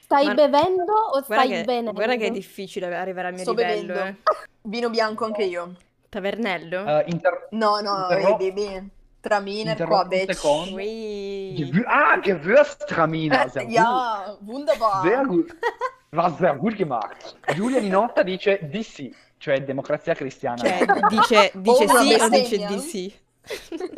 E: Stai
C: Ma-
E: bevendo o
C: Guarda
E: stai
C: che,
E: venendo?
C: guarda che è difficile arrivare al mio
B: Sto
C: livello,
B: bevendo.
C: eh.
B: Vino bianco anche io.
C: Tavernello?
D: Eh, inter-
B: No, no,
D: Interrompo-
B: eh, baby. Traminer qua, bitch.
D: Gewü- ah, Gewürztraminer. Sehr gut.
B: Ja, wunderbar.
D: Sehr gut. Was sehr gut gemacht. Giulia Ninotta dice DC, cioè democrazia cristiana.
C: Cioè, dice, dice
B: una
C: sì o dice di sì?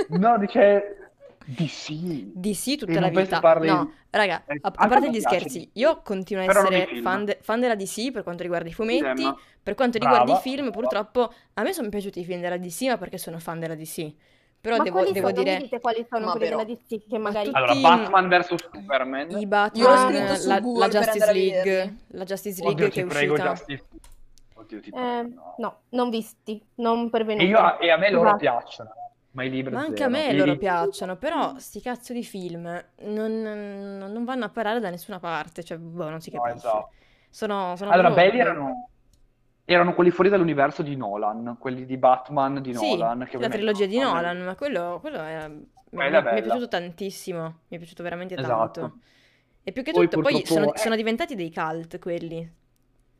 D: No, dice DC.
C: Di sì tutta
D: E
C: la vita.
D: parli-
C: No, raga,
D: Eh,
C: a, a parte gli scherzi,
D: DC.
C: io continuo a
D: Però
C: essere fan, de- fan della DC per quanto riguarda i fumetti.
D: Idem.
C: Per quanto
D: Brava.
C: riguarda i film, purtroppo a me sono piaciuti i film della DC, ma perché sono fan della DC. Però
E: Ma
C: devo,
E: quali
C: devo
E: sono?
C: dire,
E: quali sono
B: Ma
E: quelli
B: però-
E: della DC che magari...
D: Allora, Batman vs Superman.
C: i
B: Io
C: Batman,
B: scritto su
C: la,
B: Google
C: la Justice League, la Justice League
D: Oddio,
C: che è
D: prego,
C: uscita.
D: Justice. Oddio, ti
E: Eh,
D: prego. no.
E: no, non visti, non pervenuti.
D: E, io, e a me loro
E: Esatto.
D: piacciono, ma i libri
C: Ma anche
D: zero.
C: a me
D: I
C: loro
D: libri-
C: piacciono, però sti cazzo di film non, non- non vanno a parare da nessuna parte, cioè, boh, non si
D: No,
C: capisce.
D: esatto.
C: Sono, sono
D: Allora,
C: proprio-
D: belli erano, erano quelli fuori dall'universo di Nolan, quelli di Batman di
C: Sì,
D: Nolan. Che
C: la trilogia di Nolan, ma quello, quello è- mi,
D: Quella è
C: mi- è piaciuto tantissimo, mi è piaciuto veramente
D: Esatto.
C: tanto. E più che
D: Poi
C: tutto, poi
D: purtroppo-
C: sono, sono diventati dei cult quelli,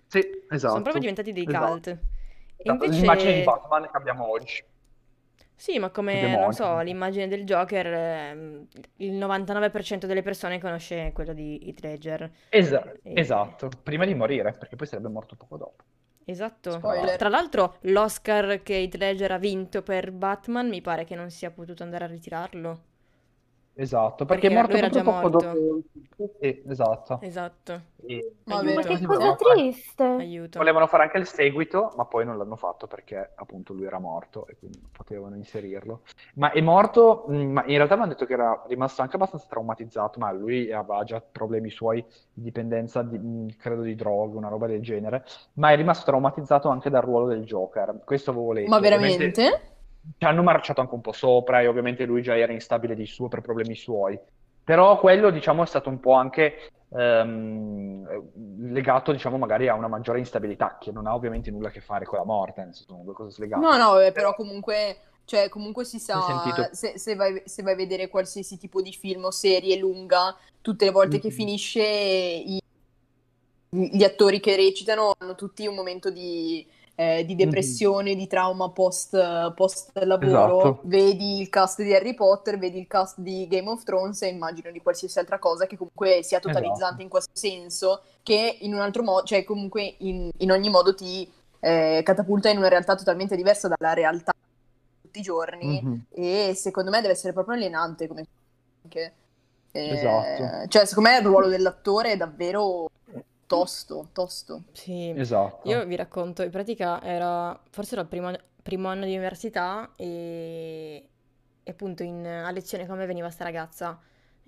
D: Sì, esatto.
C: sono proprio diventati dei
D: Esatto.
C: cult. E
D: Esatto,
C: invece...
D: L'immagine di Batman che abbiamo oggi.
C: Sì, ma come, non so, l'immagine del Joker, ehm, il 99% delle persone conosce quello di Heath Ledger.
D: Esa-
C: E-
D: Esatto, prima di morire, perché poi sarebbe morto poco dopo.
C: Esatto.
B: Spoiler.
C: Tra l'altro, l'Oscar che Heath Ledger ha vinto per Batman mi pare che non sia potuto andare a ritirarlo.
D: Esatto, perché,
C: Perché
D: è morto proprio poco
C: morto.
D: dopo. Sì, esatto.
C: Esatto.
D: E-
B: Ma
E: che cosa triste.
C: Aiuto.
D: Volevano fare anche il seguito, ma poi non l'hanno fatto perché appunto lui era morto e quindi non potevano inserirlo. Ma è morto, mh, ma in realtà mi hanno detto che era rimasto anche abbastanza traumatizzato, ma lui aveva già problemi suoi di dipendenza, di- mh, credo di droghe, una roba del genere, ma è rimasto traumatizzato anche dal ruolo del Joker. Questo avevo letto.
B: Ma
D: Ovviamente
B: veramente?
D: Ci hanno marciato anche un po' sopra e ovviamente lui già era instabile di suo per problemi suoi. Però quello, diciamo, è stato un po' anche ehm, legato, diciamo, magari a una maggiore instabilità, che non ha ovviamente nulla a che fare con la morte, nel senso, sono due cose slegate.
B: No, no, vabbè, però comunque, cioè, comunque si sa, se, se vai, se vai a vedere qualsiasi tipo di film o serie lunga, tutte le volte che
D: Mhm.
B: finisce, i- gli attori che recitano hanno tutti un momento di, eh, di depressione, di trauma post, post lavoro.
D: Esatto.
B: Vedi il cast di Harry Potter, vedi il cast di Game of Thrones e immagino di qualsiasi altra cosa che comunque sia totalizzante
D: Esatto.
B: in questo senso, che in un altro modo, cioè comunque in, in ogni modo ti eh, catapulta in una realtà totalmente diversa dalla realtà di tutti i giorni
D: Mhm.
B: e secondo me deve essere proprio alienante come anche. Eh,
D: Esatto.
B: Cioè, secondo me il ruolo dell'attore è davvero tosto, tosto.
C: Sì.
F: Esatto.
C: Io vi racconto, in pratica era, forse era il primo, primo anno di università e, e appunto in- a lezione con me veniva sta ragazza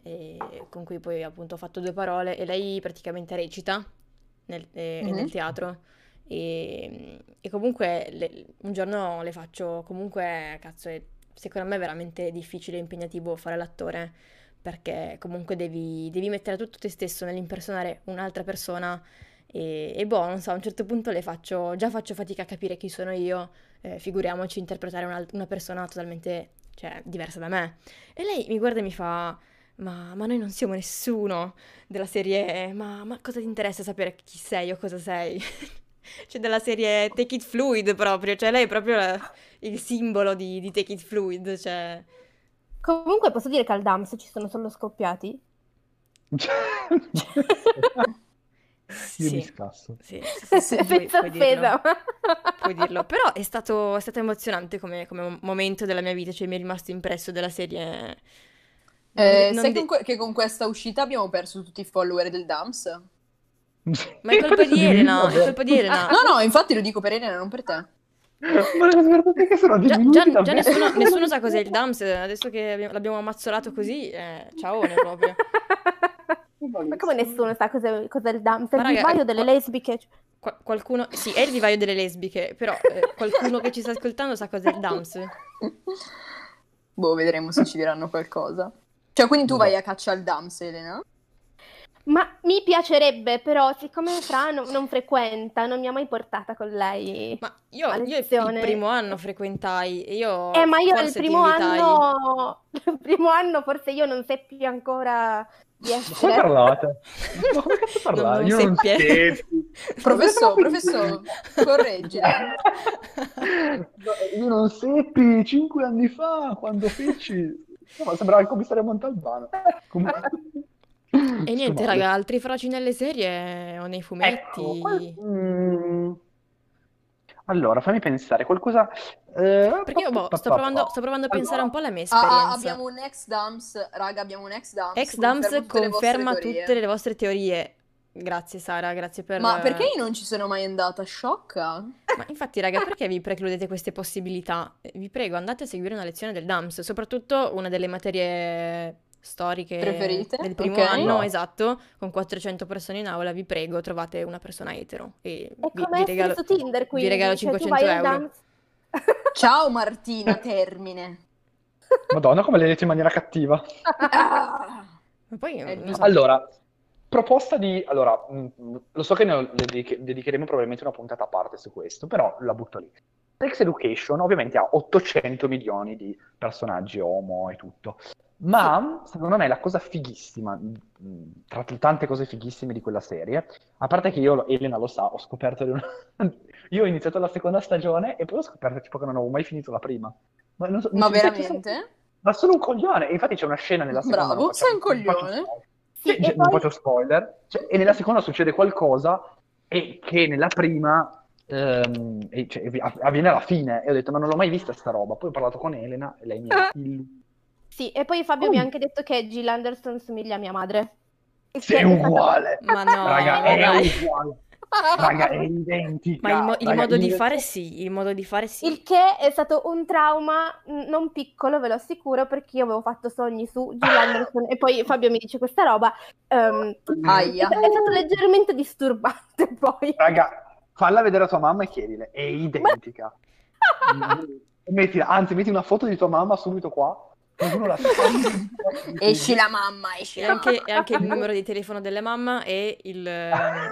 C: e con cui poi appunto ho fatto due parole e lei praticamente recita nel, eh,
B: Mhm.
C: nel teatro e, e comunque le- un giorno le faccio, comunque cazzo è secondo me veramente difficile e impegnativo fare l'attore perché comunque devi, devi mettere tutto te stesso nell'impersonare un'altra persona e, e boh, non so, a un certo punto le faccio, già faccio fatica a capire chi sono io, eh, figuriamoci interpretare una, una persona totalmente, cioè, diversa da me. E lei mi guarda e mi fa, ma, ma noi non siamo nessuno della serie, ma, ma cosa ti interessa sapere chi sei o cosa sei? Cioè, della serie Take It Fluid proprio, cioè lei è proprio la- il simbolo di, di Take It Fluid, cioè...
E: Comunque posso dire che al Dams ci sono solo scoppiati?
D: Io mi
C: Sì,
D: scasso.
C: sì, sì, sì, sì, puoi,
E: Senza
C: puoi dirlo. puoi dirlo. Però è stato, è stato emozionante come, come momento della mia vita, cioè mi è rimasto impresso della serie.
B: Eh,
C: de- non
B: sai
C: de-
B: che con questa uscita abbiamo perso tutti i follower del Dams?
C: Ma è colpa di Elena, è colpa di Elena.
B: No, no, infatti lo dico per Elena, non per te.
D: Ma guardate che sono
C: Già, già- già nessuno, nessuno sa cos'è il DAMS, adesso che abbiamo- l'abbiamo ammazzolato così, eh, ciaone proprio.
E: Ma come nessuno sa cos'è, cos'è il Dams? È il
C: raga,
E: vivaio
C: eh,
E: delle
C: qua-
E: lesbiche.
C: Qua- qualcuno, sì, è il vivaio delle lesbiche, però eh, qualcuno che ci sta ascoltando sa cos'è il DAMS.
B: Boh, vedremo se ci diranno qualcosa. Cioè, quindi tu vai a caccia al Dams, Elena?
E: Ma mi piacerebbe, però, siccome Fra non, non frequenta, non mi ha mai portata con lei.
C: Ma io,
E: A
C: io il- primo anno frequentai e io
E: Eh, ma io il primo anno, il primo anno forse io non seppi ancora di
D: Ma come
E: essere.
D: parlate? Ma come cazzo
C: Non-
D: parlate?
C: non
D: Io non seppi.
B: Professore, professore, correggila.
D: No, Io non seppi cinque anni fa quando feci. No, sembrava il commissario Montalbano. Comunque...
C: E niente, raga, altri froci nelle serie o nei fumetti.
D: Ecco, qual- mm. Allora, fammi pensare, qualcosa... eh,
C: Perché io boh, sto provando, sto provando a pensare un po' alla mia
B: Ah, ah,
C: esperienza.
B: abbiamo un ex Dams, raga, abbiamo un ex Dams.
C: Ex Dams
B: conferma tutte le vostre
C: conferma
B: teorie.
C: tutte le vostre teorie. Grazie Sara, grazie per...
B: Ma perché io non ci sono mai andata? Sciocca?
C: Ma infatti, raga, perché vi precludete queste possibilità? Vi prego, andate a seguire una lezione del DAMS, soprattutto una delle materie storiche
B: Preferite?
C: del primo
B: Ok.
C: anno,
D: No.
C: esatto, con 400 persone in aula, vi prego, trovate una persona etero e
E: È
C: vi,
E: come
C: vi regalo...
E: Tinder, quindi.
C: regalo
E: cioè, tu
C: 500
E: vai al
C: euro.
B: Ciao Martina, termine.
D: Madonna, come l'hai detto in maniera cattiva.
B: Ah.
C: Ma poi, non so,
D: Allora, proposta di... Allora, mm, lo so che ne dediche- dedicheremo probabilmente una puntata a parte su questo, però la butto lì. Sex Education ovviamente ha 800 milioni di personaggi homo e tutto, ma secondo me la cosa fighissima, tra t- tante cose fighissime di quella serie, a parte che io, Elena lo sa, ho scoperto... di una- Io ho iniziato la seconda stagione e poi ho scoperto tipo che non avevo mai finito la prima. Ma, so-
B: Ma veramente?
D: Ma sono un coglione. E infatti c'è una scena nella seconda.
B: Bravo,
D: non facciamo-
B: sei un
D: faccio
B: coglione.
E: Sì,
D: Cioè, non
E: poi-
D: faccio spoiler. Cioè, e nella seconda succede qualcosa e che nella prima ehm, cioè, av- avviene alla fine. E ho detto, ma non l'ho mai vista sta roba. Poi ho parlato con Elena e lei mi ha illu-
E: Sì, e poi Fabio mi ha
D: Oh.
E: anche detto che Jill Anderson somiglia a mia madre.
D: Sì, è uguale.
C: Ma no,
D: Raga, è uguale. Raga, è identica.
C: Ma il, mo- il
D: Raga,
C: modo di fare sì, il modo di fare sì.
E: Il che è stato un trauma non piccolo, ve lo assicuro, perché io avevo fatto sogni su Jill Anderson e poi Fabio mi dice questa roba. ehm,
B: Aia.
E: è stato leggermente disturbante poi.
D: Raga, falla vedere a tua mamma e chiedile, è identica. Mettila- anzi, metti una foto di tua mamma subito qua. Non la
B: Esci la mamma, esci
C: E
B: la
C: anche,
B: mamma.
C: e anche il numero di telefono della mamma e il, ehm,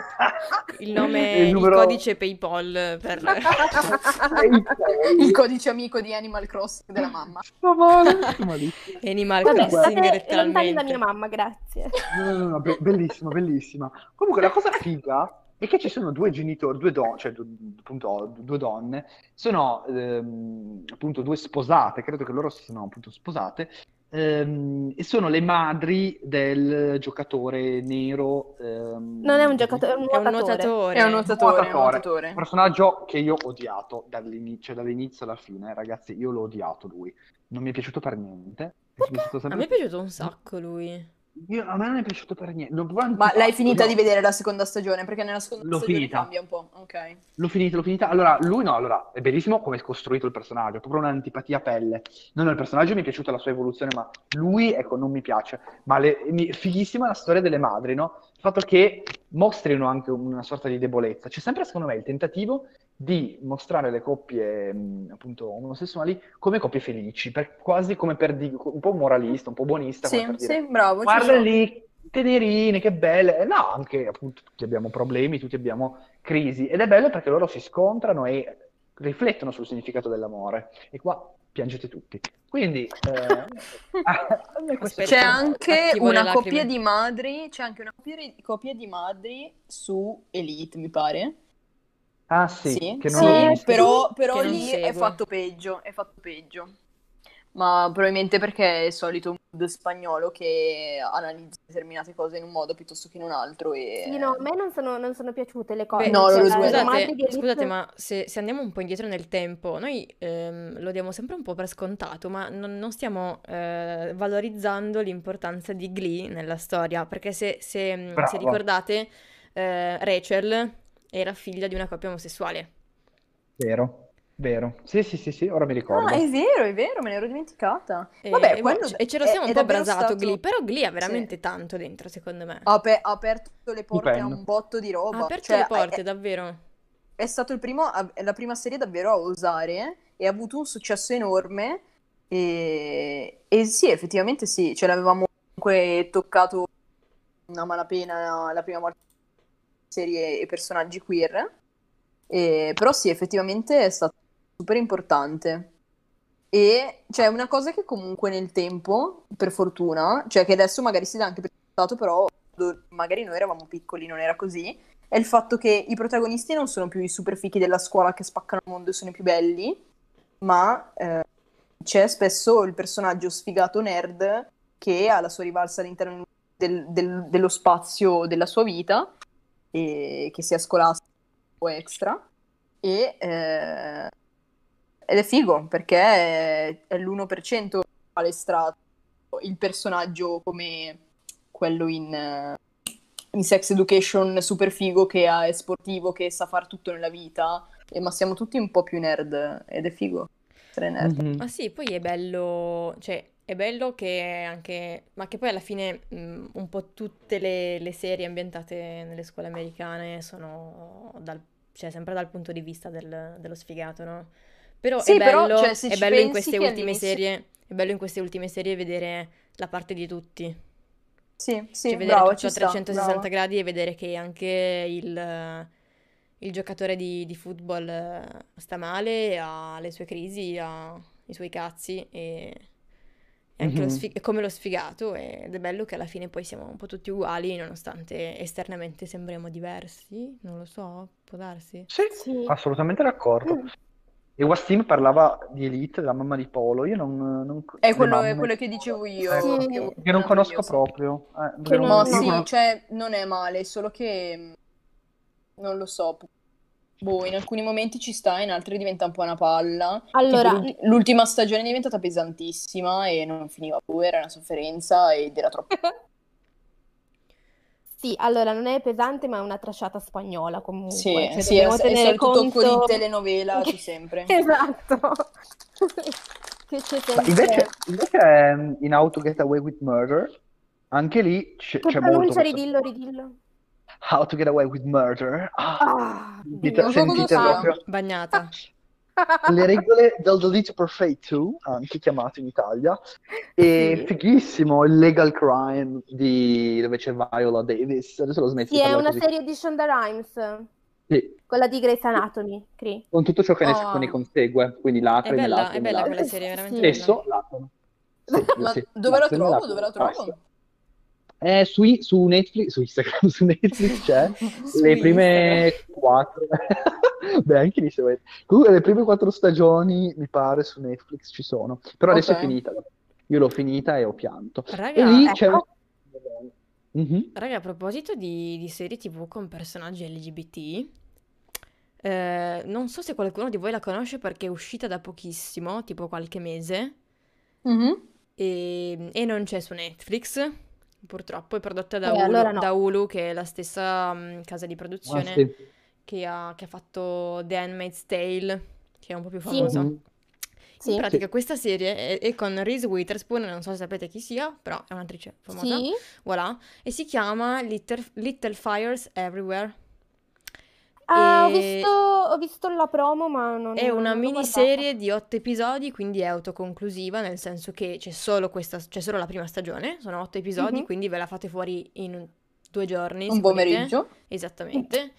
C: il nome,
D: il,
C: il,
D: numero-
C: codice PayPal per...
B: Il codice amico di Animal Crossing della mamma.
D: Sto malissimo.
C: Animal
E: Vabbè,
C: Crossing letteralmente.
E: da mia mamma, grazie.
D: No, no, no, be- bellissima, bellissima. Comunque la cosa figa è che ci sono due genitori, due donne, cioè du- appunto due donne, sono ehm, appunto due sposate, credo che loro si siano appunto sposate, ehm, e sono le madri del giocatore nero. ehm,
E: Non è un giocatore, è un nuotatore.
B: È un nuotatore, è un
D: Nuotatore.
B: nuotatore.
D: personaggio che io ho odiato dall'inizio, dall'inizio alla fine, ragazzi, io l'ho odiato lui. Non mi è piaciuto per niente. Mi stato
C: A
D: sempre-
C: me è piaciuto un sacco lui.
D: Io- a me non è piaciuto per niente.
B: Ma l'hai finita
D: no.
B: di vedere la seconda stagione? Perché nella seconda
D: L'ho
B: stagione
D: finita.
B: cambia un po'. Ok.
D: L'ho finita, l'ho finita. Allora, lui no, allora, è bellissimo come è costruito il personaggio, è proprio un'antipatia a pelle. Non il personaggio mi è piaciuta la sua evoluzione, ma lui, ecco, non mi piace. Ma le- mi- fighissima la storia delle madri, no? Il fatto che mostrino anche una sorta di debolezza. C'è sempre, secondo me, il tentativo di mostrare le coppie, mh, appunto, omosessuali come coppie felici, per- quasi come per di- un po' moralista, un po' buonista, come
B: Sì,
D: per dire,
B: sì, bravo.
D: Guarda lì, tenerine, che belle. Eh, No, anche appunto tutti abbiamo problemi, tutti abbiamo crisi ed è bello perché loro si scontrano e riflettono sul significato dell'amore. E qua piangete tutti. Quindi, eh,
B: C'è
C: Aspetta,
B: anche una coppia di madri, c'è anche una coppia di madri su Elite, mi pare.
D: Ah sì,
B: Sì,
D: che non
B: sì,
D: l'ho visto.
B: però, però lì è
C: seguo.
B: fatto peggio, è fatto peggio. Ma probabilmente perché è il solito mood spagnolo che analizza determinate cose in un modo piuttosto che in un altro e...
E: Sì, no, a me non sono, non sono piaciute le cose.
C: Beh,
B: No,
E: Cioè,
C: scusate,
E: di Elite-
C: scusate, ma se, se andiamo un po' indietro nel tempo, noi ehm, lo diamo sempre un po' per scontato, ma non, non stiamo eh, valorizzando l'importanza di Glee nella storia, perché se, se, mh, se ricordate, eh, Rachel era figlia di una coppia omosessuale.
D: Vero, vero. Sì, sì, sì, sì, ora mi ricordo.
B: Ah, è vero, è vero, me ne ero dimenticata.
C: E,
B: Vabbè,
C: e
B: quello
C: e ce lo
B: è-
C: siamo un
B: è
C: po'
B: davvero
C: brasato
B: stato-
C: Glee, però Glee ha veramente tanto dentro, secondo me.
B: Ha, ape- ha aperto le porte a
D: Stupendo.
B: un botto di roba.
C: Ha aperto
B: Cioè,
C: le porte,
B: è,
C: davvero.
B: è stato il primo, a- è la prima serie davvero a osare e ha avuto un successo enorme. E, e sì, effettivamente sì, ce l'avevamo comunque toccato a malapena la prima volta serie e personaggi queer. E- però sì, effettivamente è stato super importante. E c'è una cosa che comunque nel tempo, per fortuna, cioè che adesso magari si dà anche per scontato, però magari noi eravamo piccoli, non era così, è il fatto che i protagonisti non sono più i super fichi della scuola che spaccano il mondo e sono i più belli, ma eh, c'è spesso il personaggio sfigato nerd che ha la sua rivalsa all'interno del- del- dello spazio della sua vita, e che sia scolastico o extra, e, eh, ed è figo perché è, è l'1% palestrato il personaggio come quello in, in Sex Education super figo che ha- è sportivo, che sa far tutto nella vita, e- ma siamo tutti un po' più nerd ed è figo essere nerd.
D: Mhm.
C: Ma sì, poi è bello, cioè è bello che anche, ma che poi alla fine mh, un po' tutte le, le serie ambientate nelle scuole americane sono dal, cioè, sempre dal punto di vista del- dello sfigato, no? Però
B: Sì,
C: è
B: però,
C: bello,
B: cioè, se
C: è bello in queste ultime
B: all'inizio-
C: serie, è bello in queste ultime serie vedere la parte di tutti.
B: Sì, sì,
C: Cioè, vedere
B: bravo,
C: tutto a
B: sta,
C: 360
B: bravo.
C: gradi e vedere che anche il, il giocatore di, di football eh, sta male, ha le sue crisi, ha i suoi cazzi e, e anche lo sfi- è come lo sfigato ed è bello che alla fine poi siamo un po' tutti uguali nonostante esternamente sembriamo diversi, non lo so, può darsi.
D: Sì,
E: Sì.
D: assolutamente d'accordo.
E: Mm.
D: E Wassim parlava di Elite, della mamma di Polo. Io non... non
B: È quello, è quello che dicevo io.
D: Ecco,
E: Sì.
B: che
D: che non conosco proprio. eh,
E: Che
D: non- io
B: sì,
D: conosco-
B: cioè, non è male, solo che mm, non lo so. Boh, in alcuni momenti ci sta, in altri diventa un po' una palla.
E: Allora,
B: Tipo, l'ult- l'ultima stagione è diventata pesantissima e non finiva più, era una sofferenza ed era troppo.
E: sì, allora non è pesante, ma è una trasciata spagnola comunque.
B: Sì,
E: Cioè,
B: sì, è,
E: dobbiamo
B: è solito tocco
E: conto...
B: di telenovela c'è sempre.
E: Esatto. Che c'è
D: Ma
E: sempre...
D: invece, invece ehm, in How to Get Away with Murder, anche lì c'è, c'è molto
E: pronuncia, ridillo, ridillo.
D: How to Get Away with Murder. Ah,
E: Ah,
D: sentite,
B: non so
D: sentite proprio
C: Bagnata.
D: le regole del delitto perfetto, anche chiamato in Italia, e
E: Sì.
D: fighissimo il legal crime di dove c'è Viola Davis. Adesso lo smetti
E: Sì, è una
D: così.
E: serie di Shonda Rhimes,
D: Sì,
E: quella di Grey's Anatomy, Cri.
D: con tutto ciò che ne,
B: Ah.
D: ne consegue, quindi
C: È
D: lacrime,
C: bella,
D: lacrime,
C: è bella
D: lacrime.
C: quella serie, è veramente
E: Sì.
C: bella.
D: Spesso lacrime. Sì,
B: Ma
D: sì,
B: dove la trovo?
D: lacrime.
B: Dove la trovo?
D: Eh, su, su Netflix, su Instagram, su Netflix c'è
B: Su
D: le prime quattro, beh anche lì se vuoi. Comunque le prime quattro stagioni mi pare su Netflix ci sono, però adesso
B: Ok.
D: è finita, io l'ho finita e ho pianto.
C: Raga,
D: E lì
E: ecco.
D: c'è... Mhm.
C: Raga, a proposito di, di serie TV con personaggi LGBT, eh, non so se qualcuno di voi la conosce perché è uscita da pochissimo, tipo qualche mese,
B: Mhm.
C: e, e non c'è su Netflix, purtroppo, è prodotta da
E: Eh,
C: Hulu,
E: allora no.
C: da Hulu, che è la stessa mm, casa di
D: Ah,
C: produzione
D: sì.
C: che ha, che ha fatto The Handmaid's Tale, che è un po' più
E: Sì.
C: famosa.
D: Mhm.
E: Sì.
C: In pratica questa serie è, è con Reese Witherspoon, non so se sapete chi sia, però è un'attrice famosa.
E: Sì.
C: Voilà, e si chiama Little, Little Fires Everywhere.
E: Ah, ho visto, ho visto la promo, ma non
C: È una
E: non l'ho
C: miniserie di otto episodi, quindi è autoconclusiva, nel senso che c'è solo questa, c'è solo la prima stagione, sono otto episodi,
E: Mhm.
C: quindi ve la fate fuori in due giorni.
B: Un
C: se volete.
B: pomeriggio.
C: Esattamente.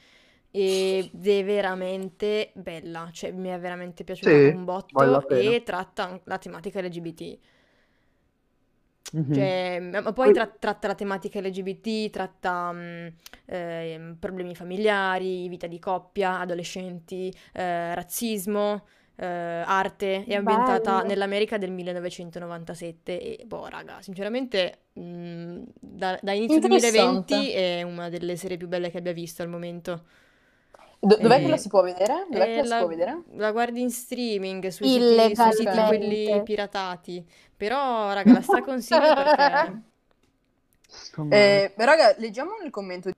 C: Ed è veramente bella, cioè mi è veramente piaciuta
D: Sì,
C: un
D: vale la
C: botto
D: pena.
C: e tratta an- la tematica LGBT.
D: Mhm.
C: Cioè, ma poi
D: Poi-
C: tra- tratta la tematica LGBT, tratta mm, ehm, problemi familiari, vita di coppia, adolescenti, eh, razzismo, eh, arte. È ambientata
E: Bello.
C: nell'America del 1997 e, boh, raga, sinceramente, mm, da, da inizio
B: Interessante.
C: 2020 è una delle serie più belle che abbia visto al momento.
B: Do- dov'è
C: Eh,
B: che la si può vedere? Dov'è che
C: Eh,
B: la si
C: la,
B: può vedere?
C: la guardi in streaming sui siti, sui siti quelli piratati. Però, raga, la straconsiglio perché...
B: Eh, raga, leggiamo nel commento di-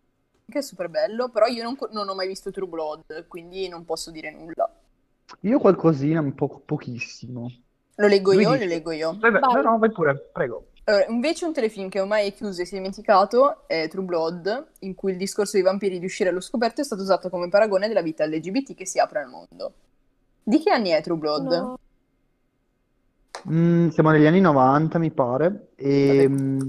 B: che è super bello, però io non, non ho mai visto True Blood, quindi non posso dire nulla.
D: Io qualcosina, un po' pochissimo.
B: Lo leggo
D: Lui
B: io o
D: dice-
B: le leggo io?
D: Vai. no, no, vai pure, prego.
B: Allora, invece un telefilm che ormai è chiuso e si è dimenticato è True Blood, in cui il discorso dei vampiri di uscire allo scoperto è stato usato come paragone della vita LGBT che si apre al mondo. Di che anni è True Blood?
E: No.
D: Mm, siamo negli anni 90, mi pare, e, mm,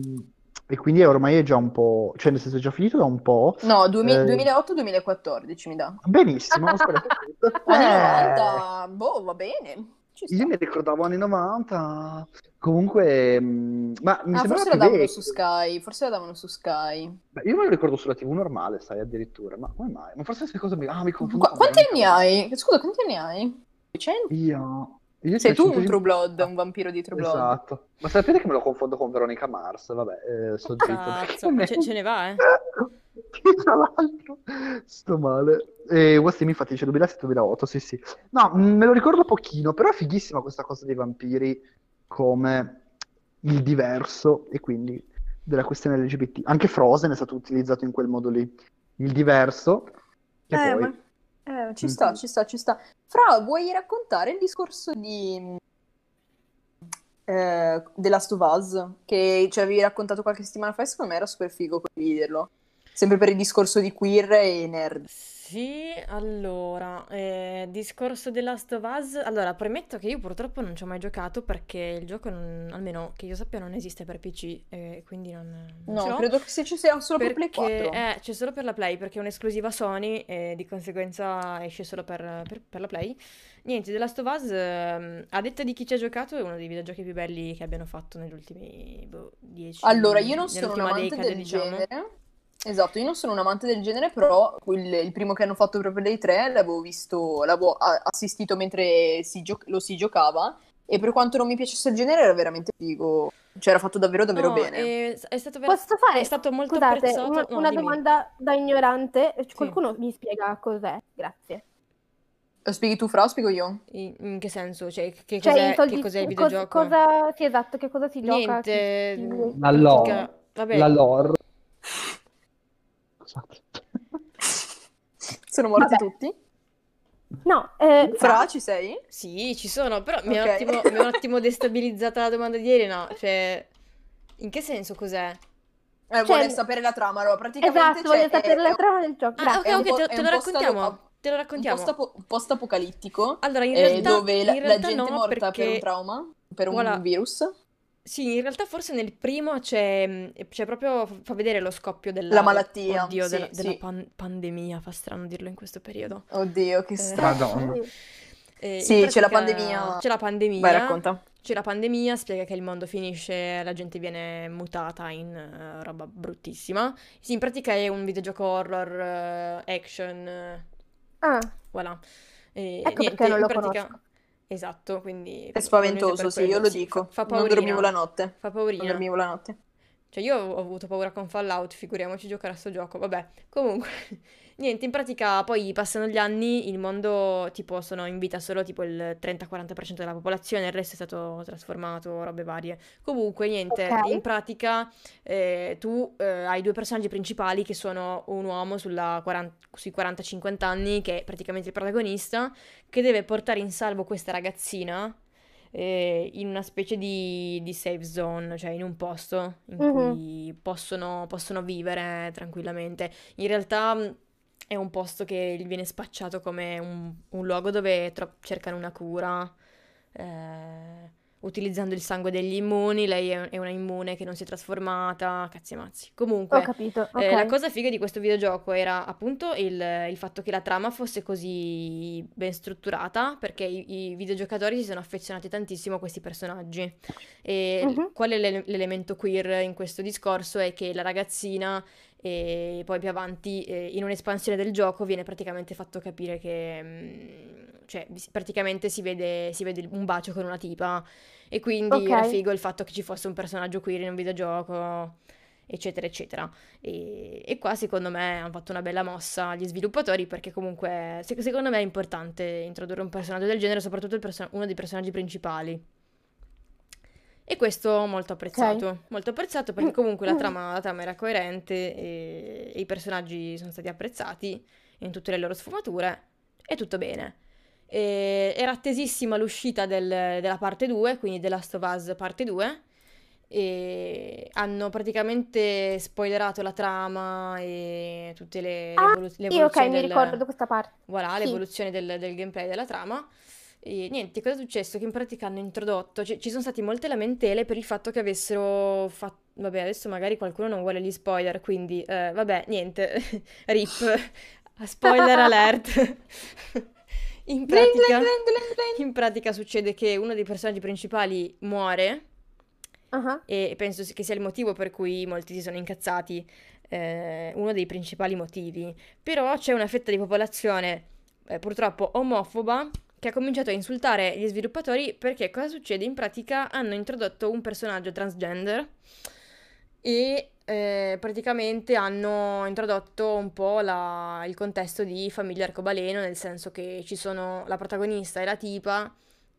D: e quindi è ormai è già un po', cioè nel senso è già finito da un po'.
B: No, duemi-
D: Eh.
B: 2008-2014 mi dà.
D: Benissimo, aspetta.
B: Anni
D: Eh,
B: 90, boh, va bene.
D: Io mi ricordavo anni 90, comunque, mm, ma mi
B: Ah, forse la davano
D: vecchio.
B: su Sky, forse la davano su Sky.
D: Beh, io me lo ricordo sulla TV normale, sai, addirittura, ma come mai? Ma forse queste cose mi... Ah, mi confondo con
B: quanti anni hai? Scusa, quanti anni hai? 100?
D: Io...
B: Sei tu un
D: 350.
B: True Blood, un vampiro di True Blood.
D: Esatto. Ma sapete che me lo confondo con Veronica Mars? Vabbè, eh, sto zitto.
C: Ma ce, ce ne va, eh?
D: Tra l'altro sto male. E Westin infatti dice 2007-2008, sì sì. No, mh, me lo ricordo pochino, però è fighissima questa cosa dei vampiri come il diverso e quindi della questione LGBT. Anche Frozen è stato utilizzato in quel modo lì. Il diverso, che
B: Eh,
D: poi...
B: ma- eh, ci
D: Mm.
B: sta, ci sta, ci sta. Fra, vuoi raccontare il discorso di eh, of Us che ci avevi raccontato qualche settimana fa e secondo me era super figo condividerlo. Sempre per il discorso di queer e nerd.
C: Sì, allora, eh, discorso The Last of Us. Allora, premetto che io purtroppo non ci ho mai giocato perché il gioco, non- almeno che io sappia, non esiste per PC, e quindi non, non ce
B: No,
C: l'ho.
B: credo che se ci sia solo per Play
C: Perché
B: 4.
C: eh, c'è solo per la Play, perché è un'esclusiva Sony e di conseguenza esce solo per, per- per la Play. Niente, The Last of Us, ehm, a detta di chi ci ha giocato, è uno dei videogiochi più belli che abbiano fatto negli ultimi boh,
B: Allora, io non sono un
C: nell'ultima
B: amante
C: decade,
B: del
C: diciamo.
B: genere. Esatto, io non sono un amante del genere, però il, il primo che hanno fatto proprio dei tre l'avevo visto, l'avevo assistito mentre si gio- lo si giocava e per quanto non mi piacesse il genere era veramente figo, cioè era fatto davvero davvero
C: No,
B: bene.
C: è, è stato ver-
E: Posso fare,
C: è stato molto
E: scusate, una,
C: no,
E: una
C: dimmi.
E: domanda da ignorante? Qualcuno mi spiega cos'è? Grazie.
B: Lo spieghi tu, Fra, o spiego io?
C: In, in che senso? Cioè, che
E: Cioè,
C: cos'è,
E: soldi-
C: che cos'è il videogioco?
E: cosa, sì, esatto, che cosa si gioca?
C: Niente,
E: Chi-
C: in
E: chi-
D: La lore.
C: Vabbè,
D: La lore. Scusate.
B: Sono morti
E: Vabbè.
B: tutti?
E: No, eh,
B: Fra, ci sei?
C: sì, ci sono, però mi ha un attimo, un attimo destabilizzata la domanda di ieri, no? Cioè, in che senso cos'è?
B: Eh,
E: Cioè-
B: vuole sapere la trama, allora praticamente
E: esatto,
B: cioè,
E: voglio sapere
B: è-
E: la
B: è-
E: trama del gioco.
C: Ah, ok, ok,
B: po'-
C: te,
B: è
C: te lo raccontiamo.
B: stato-
C: Te lo
B: un
C: raccontiamo.
B: un post-apocalittico
C: Allora, in
B: eh,
C: realtà,
B: dove la, la gente è
C: no,
B: morta per
C: perché
B: un trauma, per un
C: Voilà.
B: virus.
C: Sì, in realtà forse nel primo c'è, c'è proprio, fa vedere lo scoppio della
B: La malattia,
C: oddio,
B: sì,
C: della, della
B: sì.
C: pan- pandemia, fa strano dirlo in questo periodo.
B: Oddio, che
C: Eh,
B: strano.
D: Madonna.
C: Eh,
B: Sì, c'è la pandemia.
C: C'è la pandemia.
B: Vai, racconta.
C: C'è la pandemia, spiega che il mondo finisce, la gente viene mutata in eh, roba bruttissima. Sì, in pratica è un videogioco horror, eh, action,
E: Ah,
C: voilà. E
E: Ecco
C: niente,
E: perché non lo
C: pratica...
E: conosco.
C: Esatto, quindi...
B: È spaventoso, sì, io lo
C: sì,
B: dico.
C: Fa, fa
B: Non dormivo la notte.
C: Fa
B: Non
C: paurina.
B: dormivo la notte.
C: Cioè io ho avuto paura con Fallout, figuriamoci giocare a sto gioco, vabbè. Comunque, Niente, in pratica poi passano gli anni, il mondo tipo sono in vita solo tipo il 30-40% della popolazione, il resto è stato trasformato, robe varie. Comunque, niente,
E: Ok.
C: in pratica eh, tu eh, hai due personaggi principali che sono un uomo sulla 40 sui 40-50 anni, che è praticamente il protagonista, che deve portare in salvo questa ragazzina eh, in una specie di, di safe zone, cioè in un posto in
E: Mhm.
C: cui possono, possono vivere tranquillamente. In realtà è un posto che viene spacciato come un, un luogo dove tro- cercano una cura, eh, utilizzando il sangue degli immuni. Lei è, è una immune che non si è trasformata, cazzi e mazzi.
E: Ho
C: Comunque,
E: capito,
C: eh, la cosa figa di questo videogioco era appunto il, il fatto che la trama fosse così ben strutturata, perché i, i videogiocatori si sono affezionati tantissimo a questi personaggi. E
E: Mhm.
C: qual è l'ele- l'elemento queer in questo discorso? È che la ragazzina, e poi più avanti, eh, in un'espansione del gioco, viene praticamente fatto capire che, mm, cioè, praticamente si vede, si vede un bacio con una tipa. E quindi era
E: Ok.
C: figo il fatto che ci fosse un personaggio queer in un videogioco eccetera, eccetera. E, e qua secondo me hanno fatto una bella mossa gli sviluppatori perché comunque se- secondo me è importante introdurre un personaggio del genere, soprattutto perso- uno dei personaggi principali. E questo molto apprezzato, molto apprezzato perché comunque la trama, la trama era coerente e, e i personaggi sono stati apprezzati in tutte le loro sfumature e tutto bene. E era attesissima l'uscita del- della parte 2, quindi The Last of Us parte 2 e hanno praticamente spoilerato la trama e tutte le, le
E: Ah,
C: evolu- le
E: Sì, ok,
C: evoluzioni
E: mi
C: del,
E: ricordo questa parte.
C: voilà,
E: Sì.
C: l'evoluzione del, del gameplay della trama. E niente, cosa è successo? Che in pratica hanno introdotto, ci ci sono stati molte lamentele per il fatto che avessero fatto, vabbè, adesso magari qualcuno non vuole gli spoiler, quindi eh, vabbè, niente, rip, spoiler alert. In pratica, in pratica succede che uno dei personaggi principali muore
E: Ah,
C: e penso che sia il motivo per cui molti si sono incazzati, eh, uno dei principali motivi. Però c'è una fetta di popolazione eh, purtroppo omofoba che ha cominciato a insultare gli sviluppatori perché cosa succede? In pratica hanno introdotto un personaggio transgender e eh, praticamente hanno introdotto un po' la- il contesto di famiglia arcobaleno, nel senso che ci sono la protagonista e la tipa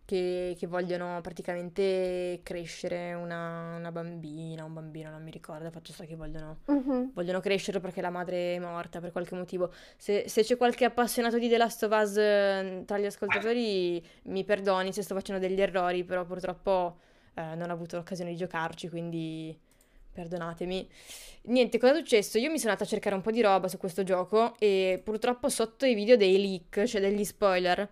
C: che, che vogliono praticamente crescere una, una bambina, un bambino, non mi ricordo, faccio sta che vogliono,
E: mhm.
C: vogliono crescere perché la madre è morta per qualche motivo. Se, se c'è qualche appassionato di The Last of Us eh, tra gli ascoltatori, mi perdoni se sto facendo degli errori, però purtroppo eh, non ho avuto l'occasione di giocarci, quindi perdonatemi. Niente, cosa è successo? Io mi sono andata a cercare un po' di roba su questo gioco e purtroppo sotto i video dei leak, cioè degli spoiler,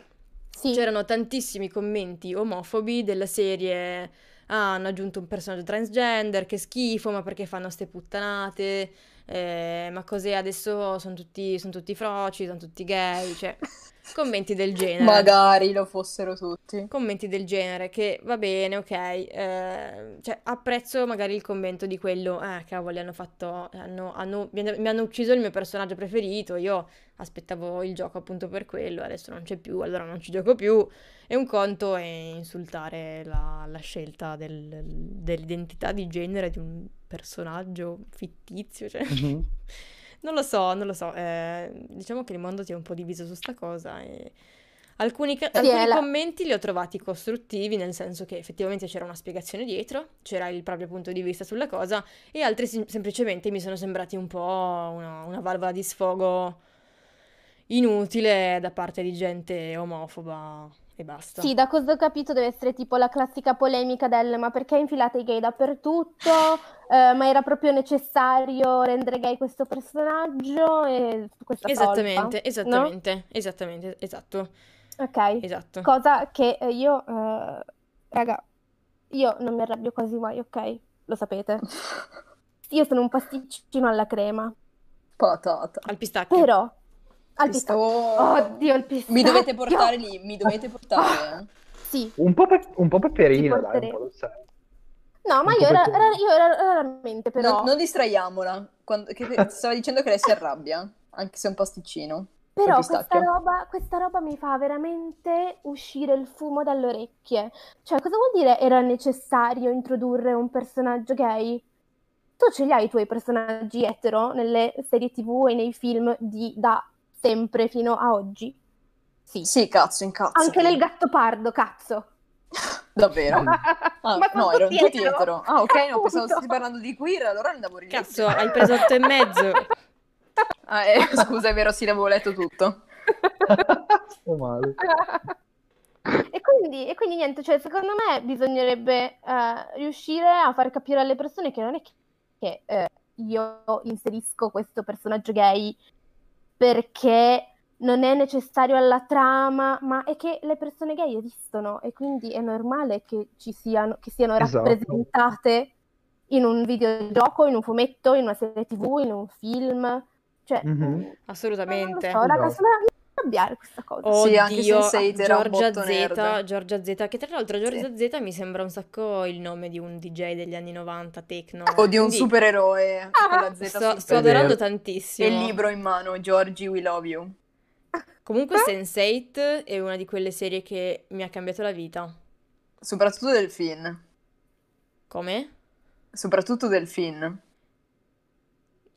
E: Sì.
C: c'erano tantissimi commenti omofobi della serie. Ah, hanno aggiunto un personaggio transgender, che schifo, ma perché fanno ste puttanate? Eh, ma cos'è adesso? Sono tutti, sono tutti froci, sono tutti gay, cioè commenti del genere.
B: Magari lo fossero tutti.
C: Commenti del genere, che va bene, ok, eh, cioè apprezzo magari il commento di quello, eh, cavoli, hanno fatto, hanno, hanno- mi hanno ucciso il mio personaggio preferito, io aspettavo il gioco appunto per quello, adesso non c'è più, allora non ci gioco più, e un conto è insultare la, la scelta del- dell'identità di genere di un personaggio fittizio, cioè...
D: Mhm.
C: Non lo so, non lo so. eh, diciamo che il mondo si è un po' diviso su sta cosa e alcuni, ca- alcuni commenti li ho trovati costruttivi, nel senso che effettivamente c'era una spiegazione dietro, c'era il proprio punto di vista sulla cosa, e altri sim- semplicemente mi sono sembrati un po' una, una valvola di sfogo inutile da parte di gente omofoba e basta.
E: Sì, da cosa ho capito deve essere tipo la classica polemica del ma perché infilate i gay dappertutto? Eh, ma era proprio necessario rendere gay questo personaggio e questa
C: Esattamente,
E: colpa,
C: esattamente, esattamente, esatto,
E: no? Ok.
C: esatto.
E: Cosa che eh, io, eh, raga, io non mi arrabbio quasi mai, ok? Lo sapete. Io sono un pasticcino alla crema,
B: Patata.
C: Al pistacchio.
E: però al pistacchio. Oddio, il pistacchio.
B: Mi dovete portare lì, mi dovete portare.
E: Sì.
D: Un po', pe- un po' peperino, dai, un po' lo sai.
E: No, ma io, era- io era- raramente, però.
B: Non, non distraiamola. Quando, che stava dicendo che lei si arrabbia, anche se è un pasticcino.
E: Però questa roba, questa roba mi fa veramente uscire il fumo dalle orecchie. Cioè, cosa vuol dire era necessario introdurre un personaggio gay? Tu ce li hai i tuoi personaggi etero nelle serie TV e nei film di, da sempre fino a oggi. Sì.
B: Sì, cazzo, incazzo.
E: Anche nel gatto pardo, cazzo.
B: Davvero? Ah,
E: Ma
B: no, ero tutto
E: dietro.
B: dietro. Ah, ok, no, pensavo stessi parlando di queer, allora andavo lì.
C: Cazzo, hai preso otto e mezzo.
B: Ah, eh, scusa, è vero, sì, l'avevo letto tutto.
D: Sto male.
E: E quindi, e quindi niente, cioè, secondo me bisognerebbe eh, riuscire a far capire alle persone che non è che, che, eh, io inserisco questo personaggio gay perché non è necessario alla trama, ma è che le persone gay esistono e quindi è normale che ci siano, che siano
D: Esatto.
E: rappresentate in un videogioco, in un fumetto, in una serie TV, in un film. Cioè,
D: Mhm.
E: non lo
C: Assolutamente.
E: so, raga,
D: Esatto.
E: sembra cambiare questa cosa.
B: Sì, anche
C: Oddio,
B: Sense8 era
C: Giorgia Z,
B: nerd.
C: Giorgia Z, che tra l'altro Giorgia Z mi sembra un sacco il nome di un DJ degli anni 90, techno.
B: O di un
C: Quindi
B: supereroe con la Z
C: Sto, sto adorando
D: vero.
B: E
C: tantissimo.
B: il libro in mano, Georgie, we love you.
C: Comunque Sense8 è una di quelle serie che mi ha cambiato la vita.
B: Soprattutto del film.
C: Come?
B: Soprattutto del film.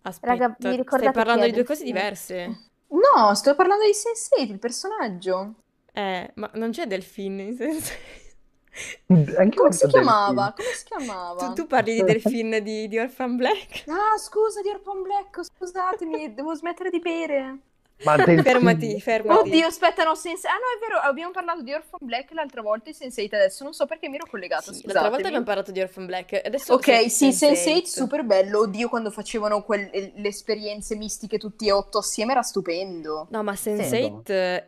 C: Aspetta,
E: Raga, vi
C: stai parlando di due cose diverse.
B: No, sto parlando di Sense8, il personaggio.
C: Eh, ma non c'è Delfino in Sense8.
D: Anche
B: Come si chiamava? Come si chiamava?
C: Tu, tu parli di Delfin di, di Orphan Black?
B: Ah, scusa, di Orphan Black, scusatemi, devo smettere di bere.
D: Ma.
C: Fermati, fermati.
B: Oddio, aspetta, no, Sense... Ah, no, è vero, abbiamo parlato di Orphan Black l'altra volta e Sense8 adesso, non so perché mi ero collegata,
C: Sì, l'altra volta abbiamo parlato di Orphan Black. Adesso
B: Ok, sì, Sense8
C: Sense8.
B: super bello. Oddio, quando facevano quel- le esperienze mistiche tutti e otto assieme era stupendo.
C: No, ma Sense8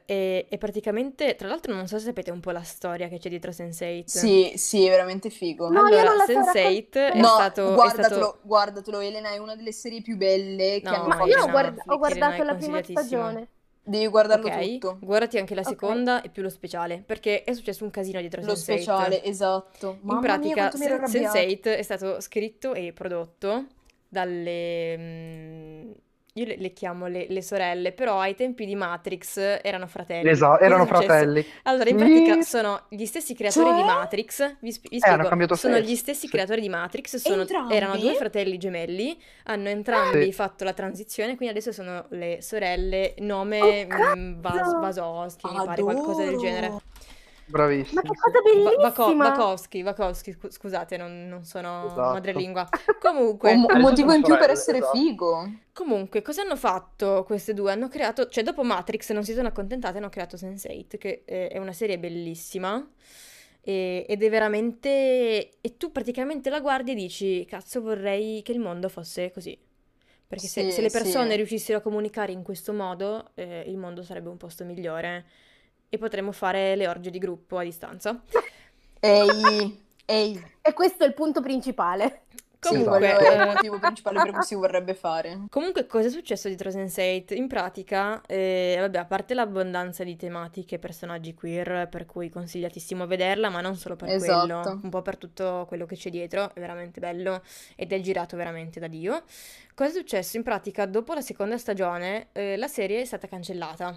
C: è, è praticamente... Tra l'altro non so se sapete un po' la storia che c'è dietro Sense8.
B: Sì, sì, è veramente figo.
E: No, io
C: Allora,
E: non la so
C: Sense8 è
B: No,
C: stato... è
B: guardatelo,
C: stato-
B: guardatelo, Elena, è una delle serie più belle che
C: No,
B: hanno
E: Ma
B: fatto.
E: io ho, guarda- ho guardato
C: è
E: la prima
C: consigliatissima.
E: Stagione.
B: Devi guardarlo
C: Ok,
B: tutto.
C: guardati anche la
E: Ok.
C: seconda e più lo speciale, perché è successo un casino dietro
B: Lo
C: Sense8.
B: speciale, esatto.
C: In
B: Mamma mia,
C: pratica,
B: quanto mi ero
C: Sen-
B: arrabbiata.
C: Sense8 è stato scritto e prodotto dalle... mm, io le, le chiamo le, le sorelle, però ai tempi di Matrix erano fratelli.
D: Esatto, erano fratelli.
C: Allora, in pratica sono gli stessi creatori di
B: Cioè?
C: Matrix. Vi, sp- vi
D: Eh, hanno
C: spiego, sono
D: sesso.
C: gli stessi
D: Sì.
C: creatori di Matrix, sono-
B: Entrambi?
C: erano due fratelli gemelli, hanno entrambi
D: Sì.
C: fatto la transizione, quindi adesso sono le sorelle, nome
E: Oh,
C: mm, Vas-
E: cazzo!
C: Vasowski, mi pare, qualcosa del genere.
D: Bravissimo.
E: Ma che cosa bellissima!
C: Vakowski, Vakowski, scu- scusate, non, non sono
D: Esatto.
C: madrelingua. Comunque,
B: Un, un motivo in più per essere
D: esatto.
B: figo.
C: comunque, cosa hanno fatto queste due? Hanno creato, cioè dopo Matrix non si sono accontentate, hanno creato Sense8, che eh, è una serie bellissima. e- ed è veramente... E tu praticamente la guardi e dici, cazzo, vorrei che il mondo fosse così. Perché se,
B: Sì,
C: se le
B: sì.
C: persone riuscissero a comunicare in questo modo, eh, il mondo sarebbe un posto migliore e potremmo fare le orge di gruppo a distanza.
B: Ehi, ehi.
E: E questo è il punto principale.
B: Sì,
C: Comunque,
B: quello è il motivo principale per cui si vorrebbe fare.
C: Comunque, cosa è successo dietro Sense8? In pratica, eh, vabbè, a parte l'abbondanza di tematiche e personaggi queer, per cui consigliatissimo vederla, ma non solo per
B: Esatto.
C: quello, un po' per tutto quello che c'è dietro, è veramente bello ed è girato veramente da Dio. Cosa è successo? In pratica, dopo la seconda stagione, eh, la serie è stata cancellata.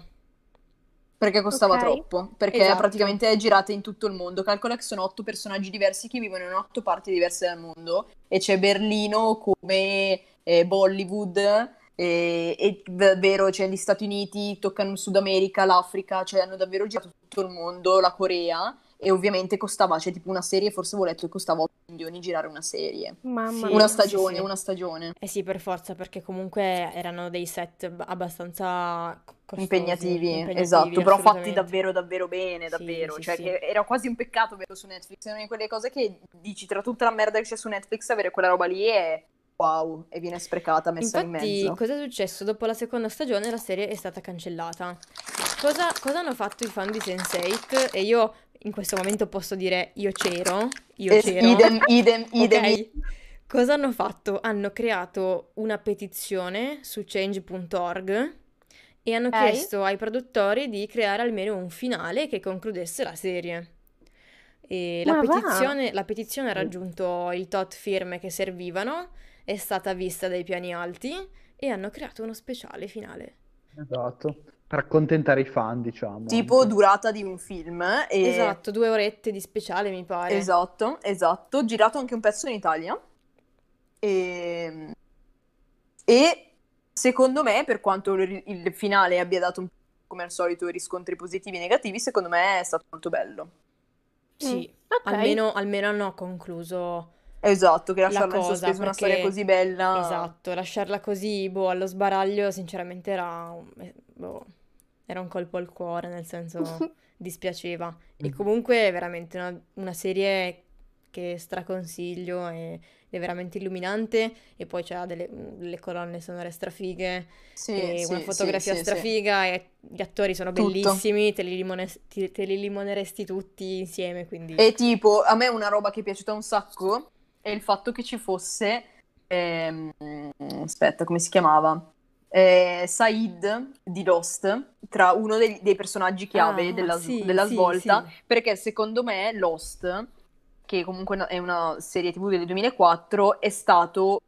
B: Perché costava
E: Ok.
B: troppo. Perché
C: Esatto.
B: praticamente è girata in tutto il mondo. Calcola che sono otto personaggi diversi che vivono in otto parti diverse del mondo. E c'è Berlino come eh, Bollywood. E, e davvero, cioè, gli Stati Uniti toccano il Sud America, l'Africa, cioè hanno davvero girato tutto il mondo, la Corea. E ovviamente costava, cioè, tipo una serie, forse avevo letto che costava 8 milioni girare una serie.
E: Mamma
C: Sì,
B: Una
C: sì,
B: stagione,
C: sì.
B: una stagione.
C: Eh sì, per forza, perché comunque erano dei set ab- abbastanza costosi,
B: Impegnativi,
C: impegnativi,
B: esatto, però fatti davvero davvero bene,
C: Sì,
B: davvero,
C: sì,
B: cioè
C: sì.
B: che era quasi un peccato vederlo su Netflix, è una di quelle cose che dici tra tutta la merda che c'è su Netflix, avere quella roba lì è wow, e viene sprecata, messa in
C: Infatti,
B: mezzo.
C: cosa è successo? Dopo la seconda stagione la serie è stata cancellata. Cosa, cosa hanno fatto i fan di Sense8? E io in questo momento posso dire io c'ero, io
B: Es-
C: c'ero.
B: idem, idem, idem,
C: Ok. Cosa hanno fatto? Hanno creato una petizione su change.org e hanno
E: Ok.
C: chiesto ai produttori di creare almeno un finale che concludesse la serie. E la
E: va?
C: petizione, la petizione ha raggiunto il tot firme che servivano, è stata vista dai piani alti e hanno creato uno speciale finale.
D: Esatto. Per accontentare i fan, diciamo.
B: tipo durata di un film. E...
C: Esatto, due orette di speciale mi pare.
B: Esatto, esatto. Girato anche un pezzo in Italia. E, e secondo me, per quanto il, finale abbia dato un po' come al solito riscontri positivi e negativi, secondo me è stato molto bello.
C: Sì,
E: ok.
C: almeno, almeno hanno concluso.
B: Esatto, che
C: La
B: lasciarla in
C: cosa,
B: sospeso una
C: perché-
B: storia così bella.
C: Esatto, lasciarla così, boh, allo sbaraglio, sinceramente era, un- eh, boh, era un colpo al cuore, nel senso dispiaceva. E
D: Mhm.
C: comunque è veramente una, una serie che straconsiglio, è, è veramente illuminante e poi c'ha delle, delle colonne sonore strafighe
B: Sì,
C: e
B: sì,
C: una fotografia
B: sì.
C: strafiga e gli attori sono
B: Tutto.
C: bellissimi, te li, limone- ti- te li limoneresti tutti insieme, quindi...
B: E tipo, a me una roba che è piaciuta un sacco è il fatto che ci fosse, ehm, aspetta, come si chiamava? Eh, Said di Lost, tra uno dei, dei personaggi chiave
C: Ah,
B: della,
C: sì,
B: della
C: sì,
B: svolta,
C: sì.
B: perché secondo me Lost, che comunque è una serie TV del 2004, è stato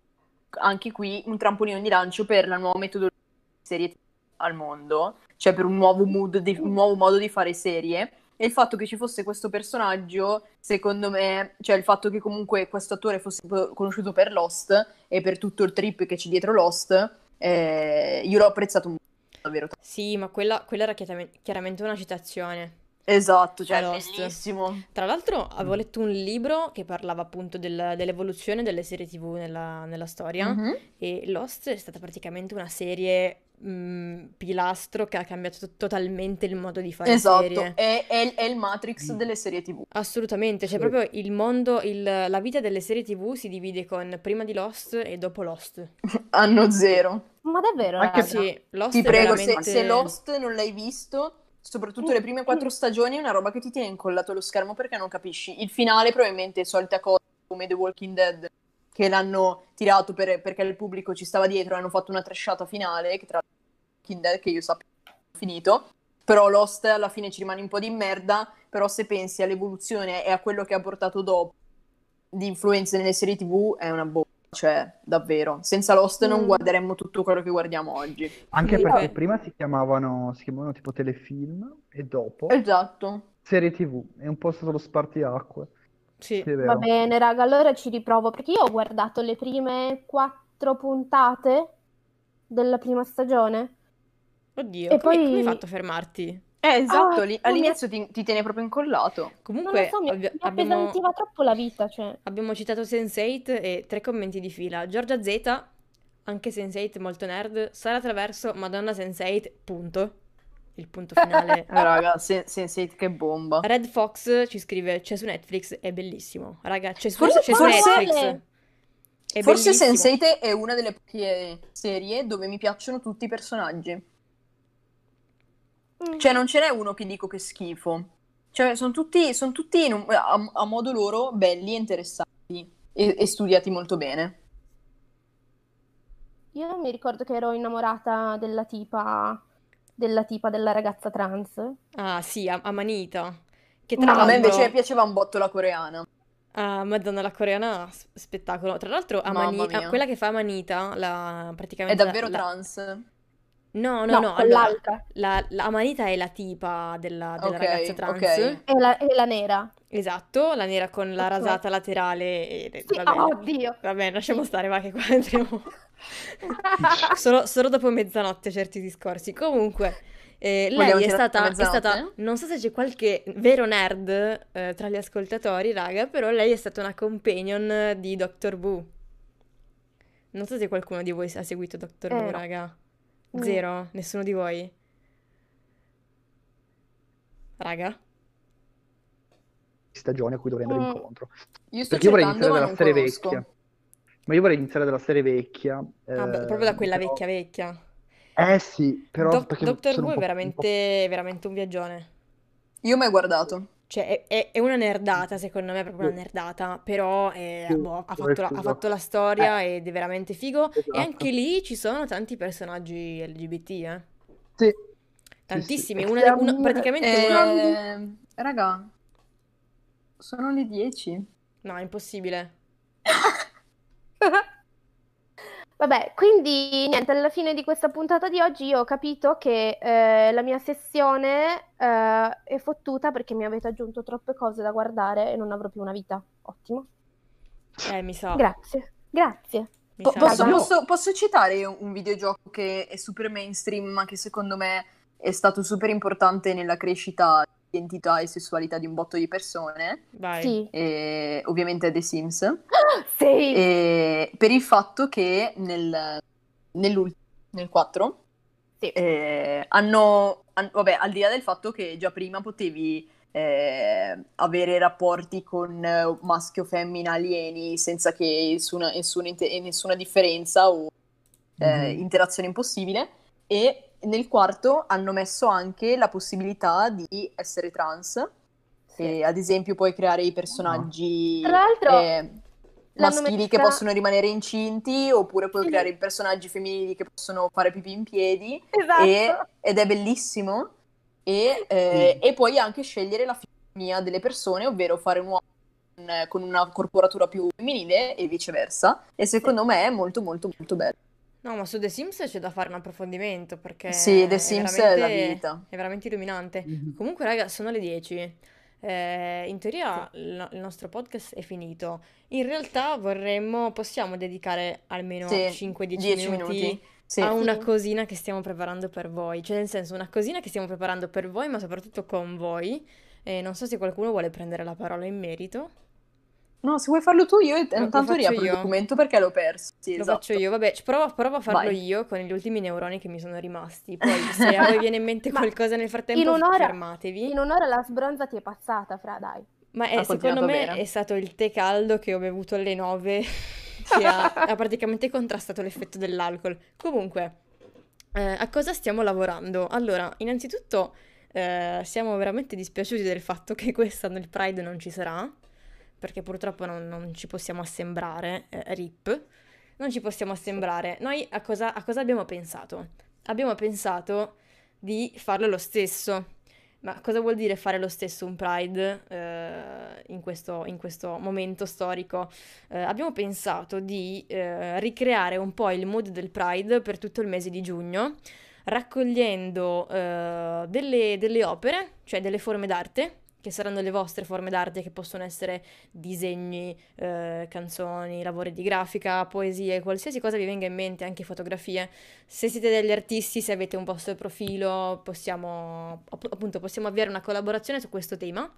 B: anche qui un trampolino di lancio per la nuova metodologia di serie TV al mondo, cioè per un nuovo mood di- un nuovo modo di fare serie. E il fatto che ci fosse questo personaggio, secondo me, cioè il fatto che comunque questo attore fosse conosciuto per Lost e per tutto il trip che c'è dietro Lost, eh, io l'ho apprezzato molto, davvero.
C: Sì, ma quella, quella era chiarame- chiaramente una citazione.
B: Esatto, cioè
C: Lost.
B: bellissimo.
C: Tra l'altro avevo letto un libro che parlava appunto del- dell'evoluzione delle serie TV nella, nella storia
B: Mhm.
C: e Lost è stata praticamente una serie mh, pilastro che ha cambiato to- totalmente il modo di fare
B: Esatto,
C: serie.
B: è, è- è il Matrix delle serie TV.
C: Assolutamente, cioè
D: Sì.
C: proprio il mondo, il- la vita delle serie TV si divide con prima di Lost e dopo Lost.
B: Anno zero.
E: Ma davvero,
D: Anche?
C: Sì, Lost
B: Ti
C: è
B: prego, se,
C: veramente...
B: se Lost non l'hai visto, soprattutto le prime quattro stagioni, è una roba che ti tiene incollato allo schermo perché non capisci. Il finale probabilmente è solita cosa come The Walking Dead, che l'hanno tirato per- perché il pubblico ci stava dietro, hanno fatto una trashata finale, che tra l'altro Walking Dead, che io sappia, è finito. Però Lost alla fine ci rimane un po' di merda, però se pensi all'evoluzione e a quello che ha portato dopo di influenze nelle serie TV, è una bomba. Cioè, davvero. Senza Lost non
E: Mm.
B: guarderemmo tutto quello che guardiamo oggi.
D: Anche perché prima si chiamavano, si chiamavano tipo telefilm e dopo
B: Esatto.
D: serie TV. È un po' stato lo spartiacque.
C: Sì,
E: Va bene, raga, allora ci riprovo perché io ho guardato le prime quattro puntate della prima stagione.
C: oddio,
E: E
C: come,
E: poi-
C: come hai fatto a fermarti?
B: Eh, esatto,
E: Ah,
B: lì- all'inizio ti, ti tiene proprio incollato.
C: Comunque
E: so, mi,
C: abbi-
E: mi
C: abbiamo,
E: troppo la vita, cioè.
C: abbiamo citato Sense8 e tre commenti di fila. Giorgia Z, anche Sense8 molto nerd, Sara Traverso, Madonna Sense8, punto. Il punto finale.
B: Raga, se- Sense8 che bomba.
C: Red Fox ci scrive, c'è su Netflix, è bellissimo. Raga, c'è su,
B: Forse-
C: c'è su
B: forse-
C: Netflix. È
B: Forse
C: bellissimo.
B: Sense8 è una delle poche serie dove mi piacciono tutti i personaggi.
E: Mm.
B: Cioè, non ce n'è uno che dico che schifo. Cioè, sono tutti, son tutti un- a, a modo loro belli e interessanti e, e studiati molto bene.
E: Io mi ricordo che ero innamorata della tipa, della tipa della ragazza trans.
C: Ah, sì, a- Amanita. Che
E: No,
C: tra
B: a me
C: l'altro...
B: invece piaceva un botto la coreana.
C: Ah, Madonna, la coreana, spettacolo. Tra l'altro,
B: Mamma
C: Amani-
B: mia.
C: quella che fa Amanita, la,
B: È
C: praticamente... la-
B: davvero
C: la-
B: trans?
C: No, no,
E: No,
C: no, allora, la, la Amanita è la tipa della, della
B: Ok,
C: ragazza trans.
B: ok.
E: E la, e la nera.
C: Esatto, la nera con la
E: Ok.
C: rasata laterale. E,
E: Sì,
C: vabbè,
E: oh, oddio.
C: vabbè, lasciamo stare, va che qua entriamo solo, solo dopo mezzanotte certi discorsi. Comunque, eh, lei è
B: tirare
C: stata, è stata,
B: mezzanotte?
C: non so se c'è qualche vero nerd eh, tra gli ascoltatori, raga, però lei è stata una companion di Doctor Who. Non so se qualcuno di voi ha seguito Doctor
E: Eh,
C: Who,
E: no.
C: raga.
E: No.
C: Zero? Nessuno di voi? Raga?
D: Stagioni a cui dovrei andare
E: Mm.
D: incontro.
B: Io sto
D: Perché io vorrei iniziare dalla serie
B: conosco.
D: vecchia. Ma io vorrei iniziare dalla serie vecchia.
C: Ah, beh,
D: eh,
C: proprio da quella
D: però-
C: vecchia vecchia.
D: Eh sì, però perché
C: Doctor Who è
D: po', un po'-
C: veramente, veramente un viaggione.
B: Io mai guardato.
C: Cioè, è, è- una nerdata, secondo me, è proprio una nerdata, però eh, boh, ha, fatto la, ha fatto la storia ed è veramente figo. E
D: Esatto.
C: anche lì ci sono tanti personaggi LGBT, eh.
D: Sì.
C: Tantissimi.
D: Sì, sì.
C: Una- una- praticamente una...
B: Eh, raga, sono le 10.
C: No, è impossibile.
E: Vabbè, quindi niente, alla fine di questa puntata di oggi io ho capito che eh, la mia sessione eh, è fottuta perché mi avete aggiunto troppe cose da guardare e non avrò più una vita. Ottimo.
C: Eh, mi sa.
E: Grazie, grazie.
C: Mi
B: Po- posso, posso- posso citare un videogioco che è super mainstream, ma che secondo me è stato super importante nella crescita identità e sessualità di un botto di persone?
C: Vai.
E: Sì.
B: E ovviamente è The Sims.
E: Sì.
B: E per il fatto che nel, nell'ult- nel 4
E: Sì.
B: eh, hanno, han- vabbè, al di là del fatto che già prima potevi eh, avere rapporti con eh, maschio o femmina alieni senza che nessuna, nessuna nessuna differenza o eh,
D: Mhm.
B: interazione impossibile e nel quarto hanno messo anche la possibilità di essere trans e ad esempio puoi creare i personaggi
E: Tra l'altro,
B: eh, maschili che
E: messa-
B: possono rimanere incinti oppure puoi
E: Sì.
B: creare i personaggi femminili che possono fare pipì in piedi.
E: Esatto.
B: e- ed è bellissimo. E, eh, e puoi anche scegliere la fisionomia delle persone ovvero fare un uomo con, con una corporatura più femminile e viceversa. E secondo me è molto molto molto bello
C: No, ma su The Sims c'è da fare un approfondimento perché
B: sì The Sims è la
C: veramente-
B: vita
C: È veramente illuminante.
D: Mhm.
C: Comunque, raga, sono le 10. Eh, in teoria il, il nostro podcast è finito. In realtà vorremmo, possiamo dedicare almeno
B: Sì,
C: 5-10
B: 10
C: minuti,
B: minuti sì.
C: a una
E: Sì.
C: cosina che stiamo preparando per voi. Cioè, nel senso, una cosina che stiamo preparando per voi, ma soprattutto con voi. E non so se qualcuno vuole prendere la parola in merito.
B: No se vuoi farlo tu io
C: lo
B: intanto riapro il
C: io.
B: documento perché l'ho perso sì,
C: Lo
B: esatto.
C: faccio io, vabbè, provo, provo a farlo
B: Vai.
C: io con gli ultimi neuroni che mi sono rimasti. Poi, se a voi viene in mente qualcosa nel frattempo,
E: in un'ora-
C: fermatevi.
E: In un'ora la sbronza ti è passata, fra dai.
C: Ma è- secondo me
B: bene.
C: è stato il tè caldo che ho bevuto alle 9 che ha, ha praticamente contrastato l'effetto dell'alcol. Comunque, eh, a cosa stiamo lavorando? Allora, innanzitutto eh, siamo veramente dispiaciuti del fatto che quest'anno il Pride non ci sarà, perché purtroppo non, non ci possiamo assembrare, eh, RIP, non ci possiamo assembrare. Noi a cosa, a cosa abbiamo pensato? Abbiamo pensato di farlo lo stesso. Ma cosa vuol dire fare lo stesso un Pride eh, in questo, in questo momento storico? Eh, abbiamo pensato di eh, ricreare un po' il mood del Pride per tutto il mese di giugno, raccogliendo eh, delle, delle opere, cioè delle forme d'arte, che saranno le vostre forme d'arte, che possono essere disegni, eh, canzoni, lavori di grafica, poesie, qualsiasi cosa vi venga in mente, anche fotografie. Se siete degli artisti, se avete un vostro profilo, possiamo, app- appunto, possiamo avviare una collaborazione su questo tema.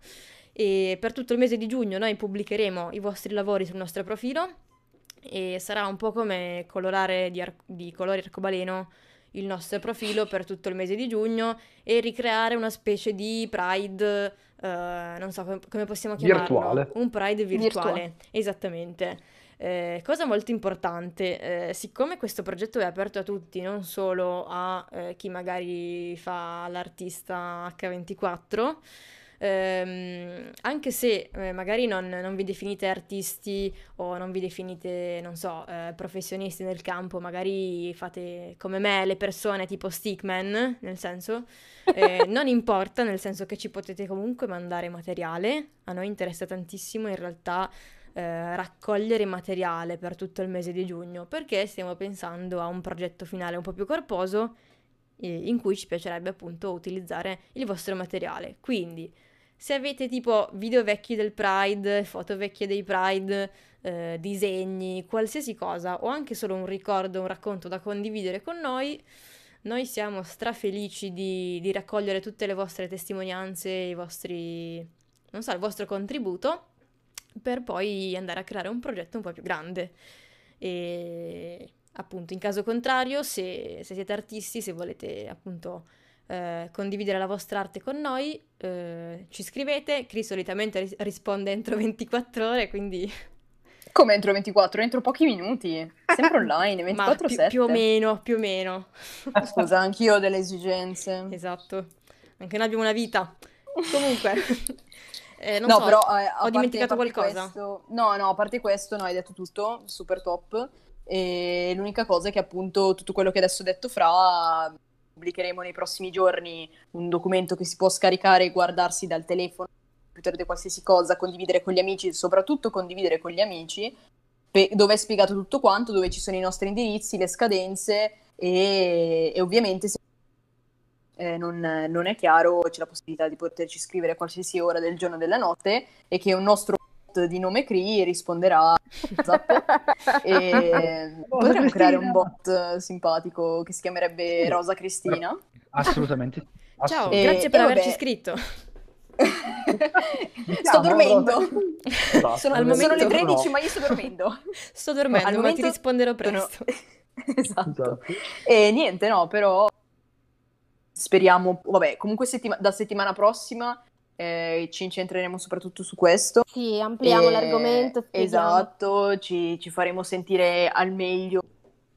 C: E per tutto il mese di giugno noi pubblicheremo i vostri lavori sul nostro profilo e sarà un po' come colorare di, ar- di colori arcobaleno il nostro profilo per tutto il mese di giugno e ricreare una specie di Pride, eh, non so come, come possiamo chiamarlo,
D: Virtuale.
C: un Pride virtuale,
B: Virtuale.
C: esattamente. Eh, cosa molto importante, eh, siccome questo progetto è aperto a tutti, non solo a eh, chi magari fa l'artista H24, ehm, anche se eh, magari non, non vi definite artisti o non vi definite, non so, eh, professionisti nel campo, magari fate come me le persone tipo stickman, nel senso, eh, non importa, nel senso che ci potete comunque mandare materiale, a noi interessa tantissimo in realtà eh, raccogliere materiale per tutto il mese di giugno, perché stiamo pensando a un progetto finale un po' più corposo eh, in cui ci piacerebbe appunto utilizzare il vostro materiale. Quindi, se avete tipo video vecchi del Pride, foto vecchie dei Pride, eh, disegni, qualsiasi cosa, o anche solo un ricordo, un racconto da condividere con noi, noi siamo strafelici di, di raccogliere tutte le vostre testimonianze, i vostri, non so, il vostro contributo, per poi andare a creare un progetto un po' più grande. E appunto, in caso contrario, se, se siete artisti, se volete appunto eh, condividere la vostra arte con noi, eh, ci scrivete. Chris solitamente ris- risponde entro 24 ore, quindi
B: come entro 24 entro pochi minuti sempre online
C: ma più,
B: 24/7
C: più o meno, più o meno.
B: scusa anch'io ho delle esigenze
C: Esatto. Anche noi abbiamo una vita. Comunque, eh, non
B: no,
C: so,
B: però eh,
C: ho dimenticato
B: parte
C: qualcosa.
B: questo- no, no, a parte questo, no, hai detto tutto, super top. E l'unica cosa è che appunto tutto quello che adesso ho detto fra pubblicheremo nei prossimi giorni un documento che si può scaricare e guardarsi dal telefono, computer di qualsiasi cosa, condividere con gli amici, soprattutto condividere con gli amici, pe- dove è spiegato tutto quanto, dove ci sono i nostri indirizzi, le scadenze e, e ovviamente se eh, non, non è chiaro c'è la possibilità di poterci scrivere a qualsiasi ora del giorno o della notte e che un nostro bot di nome Cree risponderà WhatsApp e potremmo creare un bot simpatico che si chiamerebbe. Rosa Cristina.
D: Assolutamente. sì.
C: Ciao,
B: E-
C: grazie per averci
B: vabbè.
C: iscritto.
B: sto dormendo.
D: Esatto.
B: Sono,
C: Al
B: sono le
C: momento-
B: 13, ma io sto dormendo.
C: Sto dormendo,
B: Al
C: ma
B: momento
C: ti risponderò
B: sono-
C: presto.
B: esatto.
D: Esatto.
B: E niente, no, però speriamo, vabbè, comunque settima- da settimana prossima eh, ci incentreremo soprattutto su questo.
E: Sì, ampliamo
B: E-
E: l'argomento, spieghiamo.
B: Esatto, ci, ci faremo sentire al meglio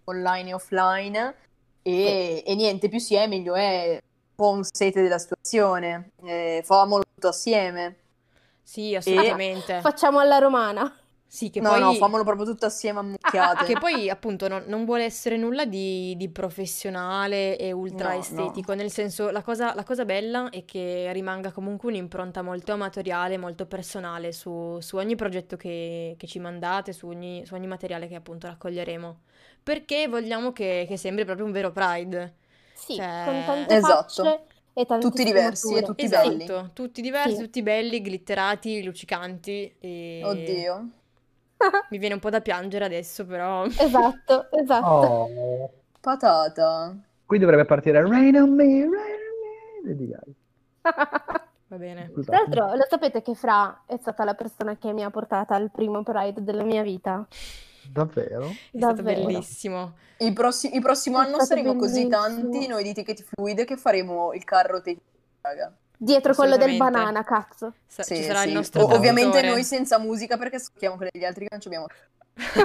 B: online e offline e, e niente, più si è meglio è un po' un sete della situazione, eh, famolo tutto assieme.
C: Sì, assolutamente.
E: Facciamo alla romana.
C: Sì, che
B: no,
C: poi...
B: no, famolo proprio tutto assieme a mucchiate.
C: Che poi appunto non, non vuole essere nulla di, di professionale e ultra
B: No,
C: estetico, nel senso la cosa, la cosa bella è che rimanga comunque un'impronta molto amatoriale, molto personale su, su ogni progetto che, che ci mandate, su ogni, su ogni materiale che appunto raccoglieremo, perché vogliamo che, che sembri proprio un vero Pride.
E: Sì,
C: Cioè-
E: con tante
B: Esatto.
E: facce e tante
B: Tutti diversi e tutti
C: esatto,
B: belli.
C: tutti diversi,
E: Sì.
C: tutti belli, glitterati, luccicanti e
B: Oddio.
C: Mi viene un po' da piangere adesso, però
E: Esatto, esatto.
D: Oh.
B: Patata.
D: Qui dovrebbe partire Rain on me, Rain on me. Lady Gaga.
C: va bene.
E: Tra l'altro, lo sapete che Fra è stata la persona che mi ha portata al primo Pride della mia vita?
D: Davvero?
C: È stato
E: Davvero.
C: bellissimo.
B: Il, prossi- il prossimo
E: È
B: anno
E: stato
B: saremo così tanti noi di Ticket Fluid che faremo il carro te raga.
E: Dietro quello del banana, cazzo.
C: Sa-
B: Sì,
C: ci sarà il
B: sì.
C: nostro
B: O- ovviamente noi senza musica perché schiamo quelli degli altri che non ci abbiamo.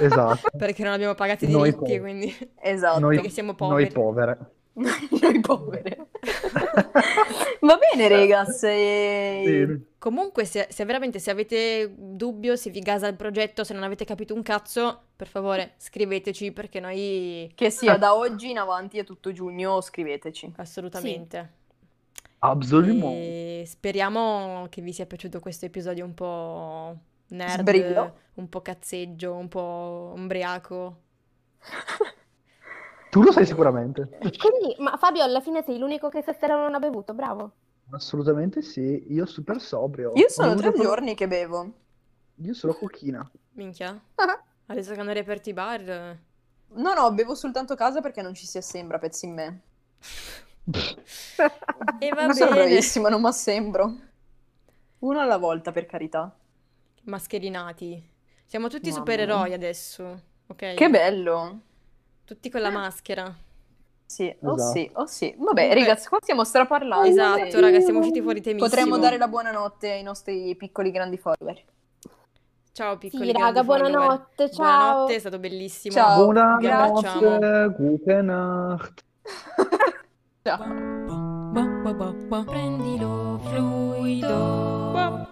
D: Esatto.
C: perché non abbiamo pagato i
D: Noi
C: diritti,
D: poveri.
C: quindi
B: Esatto.
D: Noi,
C: perché siamo
D: noi
C: poveri.
D: povere.
B: Noi povere. Va bene, regas. e-
D: Sì.
C: Comunque, se, se veramente se avete dubbio, se vi gasa il progetto, se non avete capito un cazzo, per favore scriveteci perché noi
B: Che sia da oggi in avanti a tutto giugno, scriveteci.
C: assolutamente.
D: Absolutamente.
C: E speriamo che vi sia piaciuto questo episodio un po' nerd,
B: Sbrillo.
C: un po' cazzeggio, un po' ubriaco.
D: Tu lo sai sicuramente.
E: Quindi, ma Fabio, alla fine sei l'unico che stasera non ha bevuto, bravo.
D: Assolutamente sì. Io super sobrio.
B: Io sono
D: Ho
B: tre
D: bevuto-
B: giorni che bevo.
D: Io solo cochina.
C: Minchia. Adesso che hanno riaperto i bar,
B: No, no, bevo soltanto a casa perché non ci si assembra pezzi in me.
C: e va
B: Non sono
C: bene.
B: bravissima, non mi assembro. Uno alla volta, per carità.
C: Mascherinati. Siamo tutti
B: Mamma
C: supereroi
B: mia.
C: adesso, ok?
B: Che bello.
C: Tutti con la maschera.
B: Sì, oh
D: Esatto.
B: sì, oh sì. Vabbè,
C: Comunque-
B: ragazzi, qua stiamo straparlando.
C: Esatto,
B: e
C: raga, siamo usciti fuori temissimo.
B: Potremmo dare la buonanotte ai nostri piccoli grandi follower.
C: Ciao piccoli
E: Sì, raga, buonanotte, ciao.
C: Buonanotte, è stato bellissimo.
B: Ciao.
C: Vi abbracciamo.
D: Buonanotte, gute Nacht.
B: Ciao.
A: Prendilo fluido.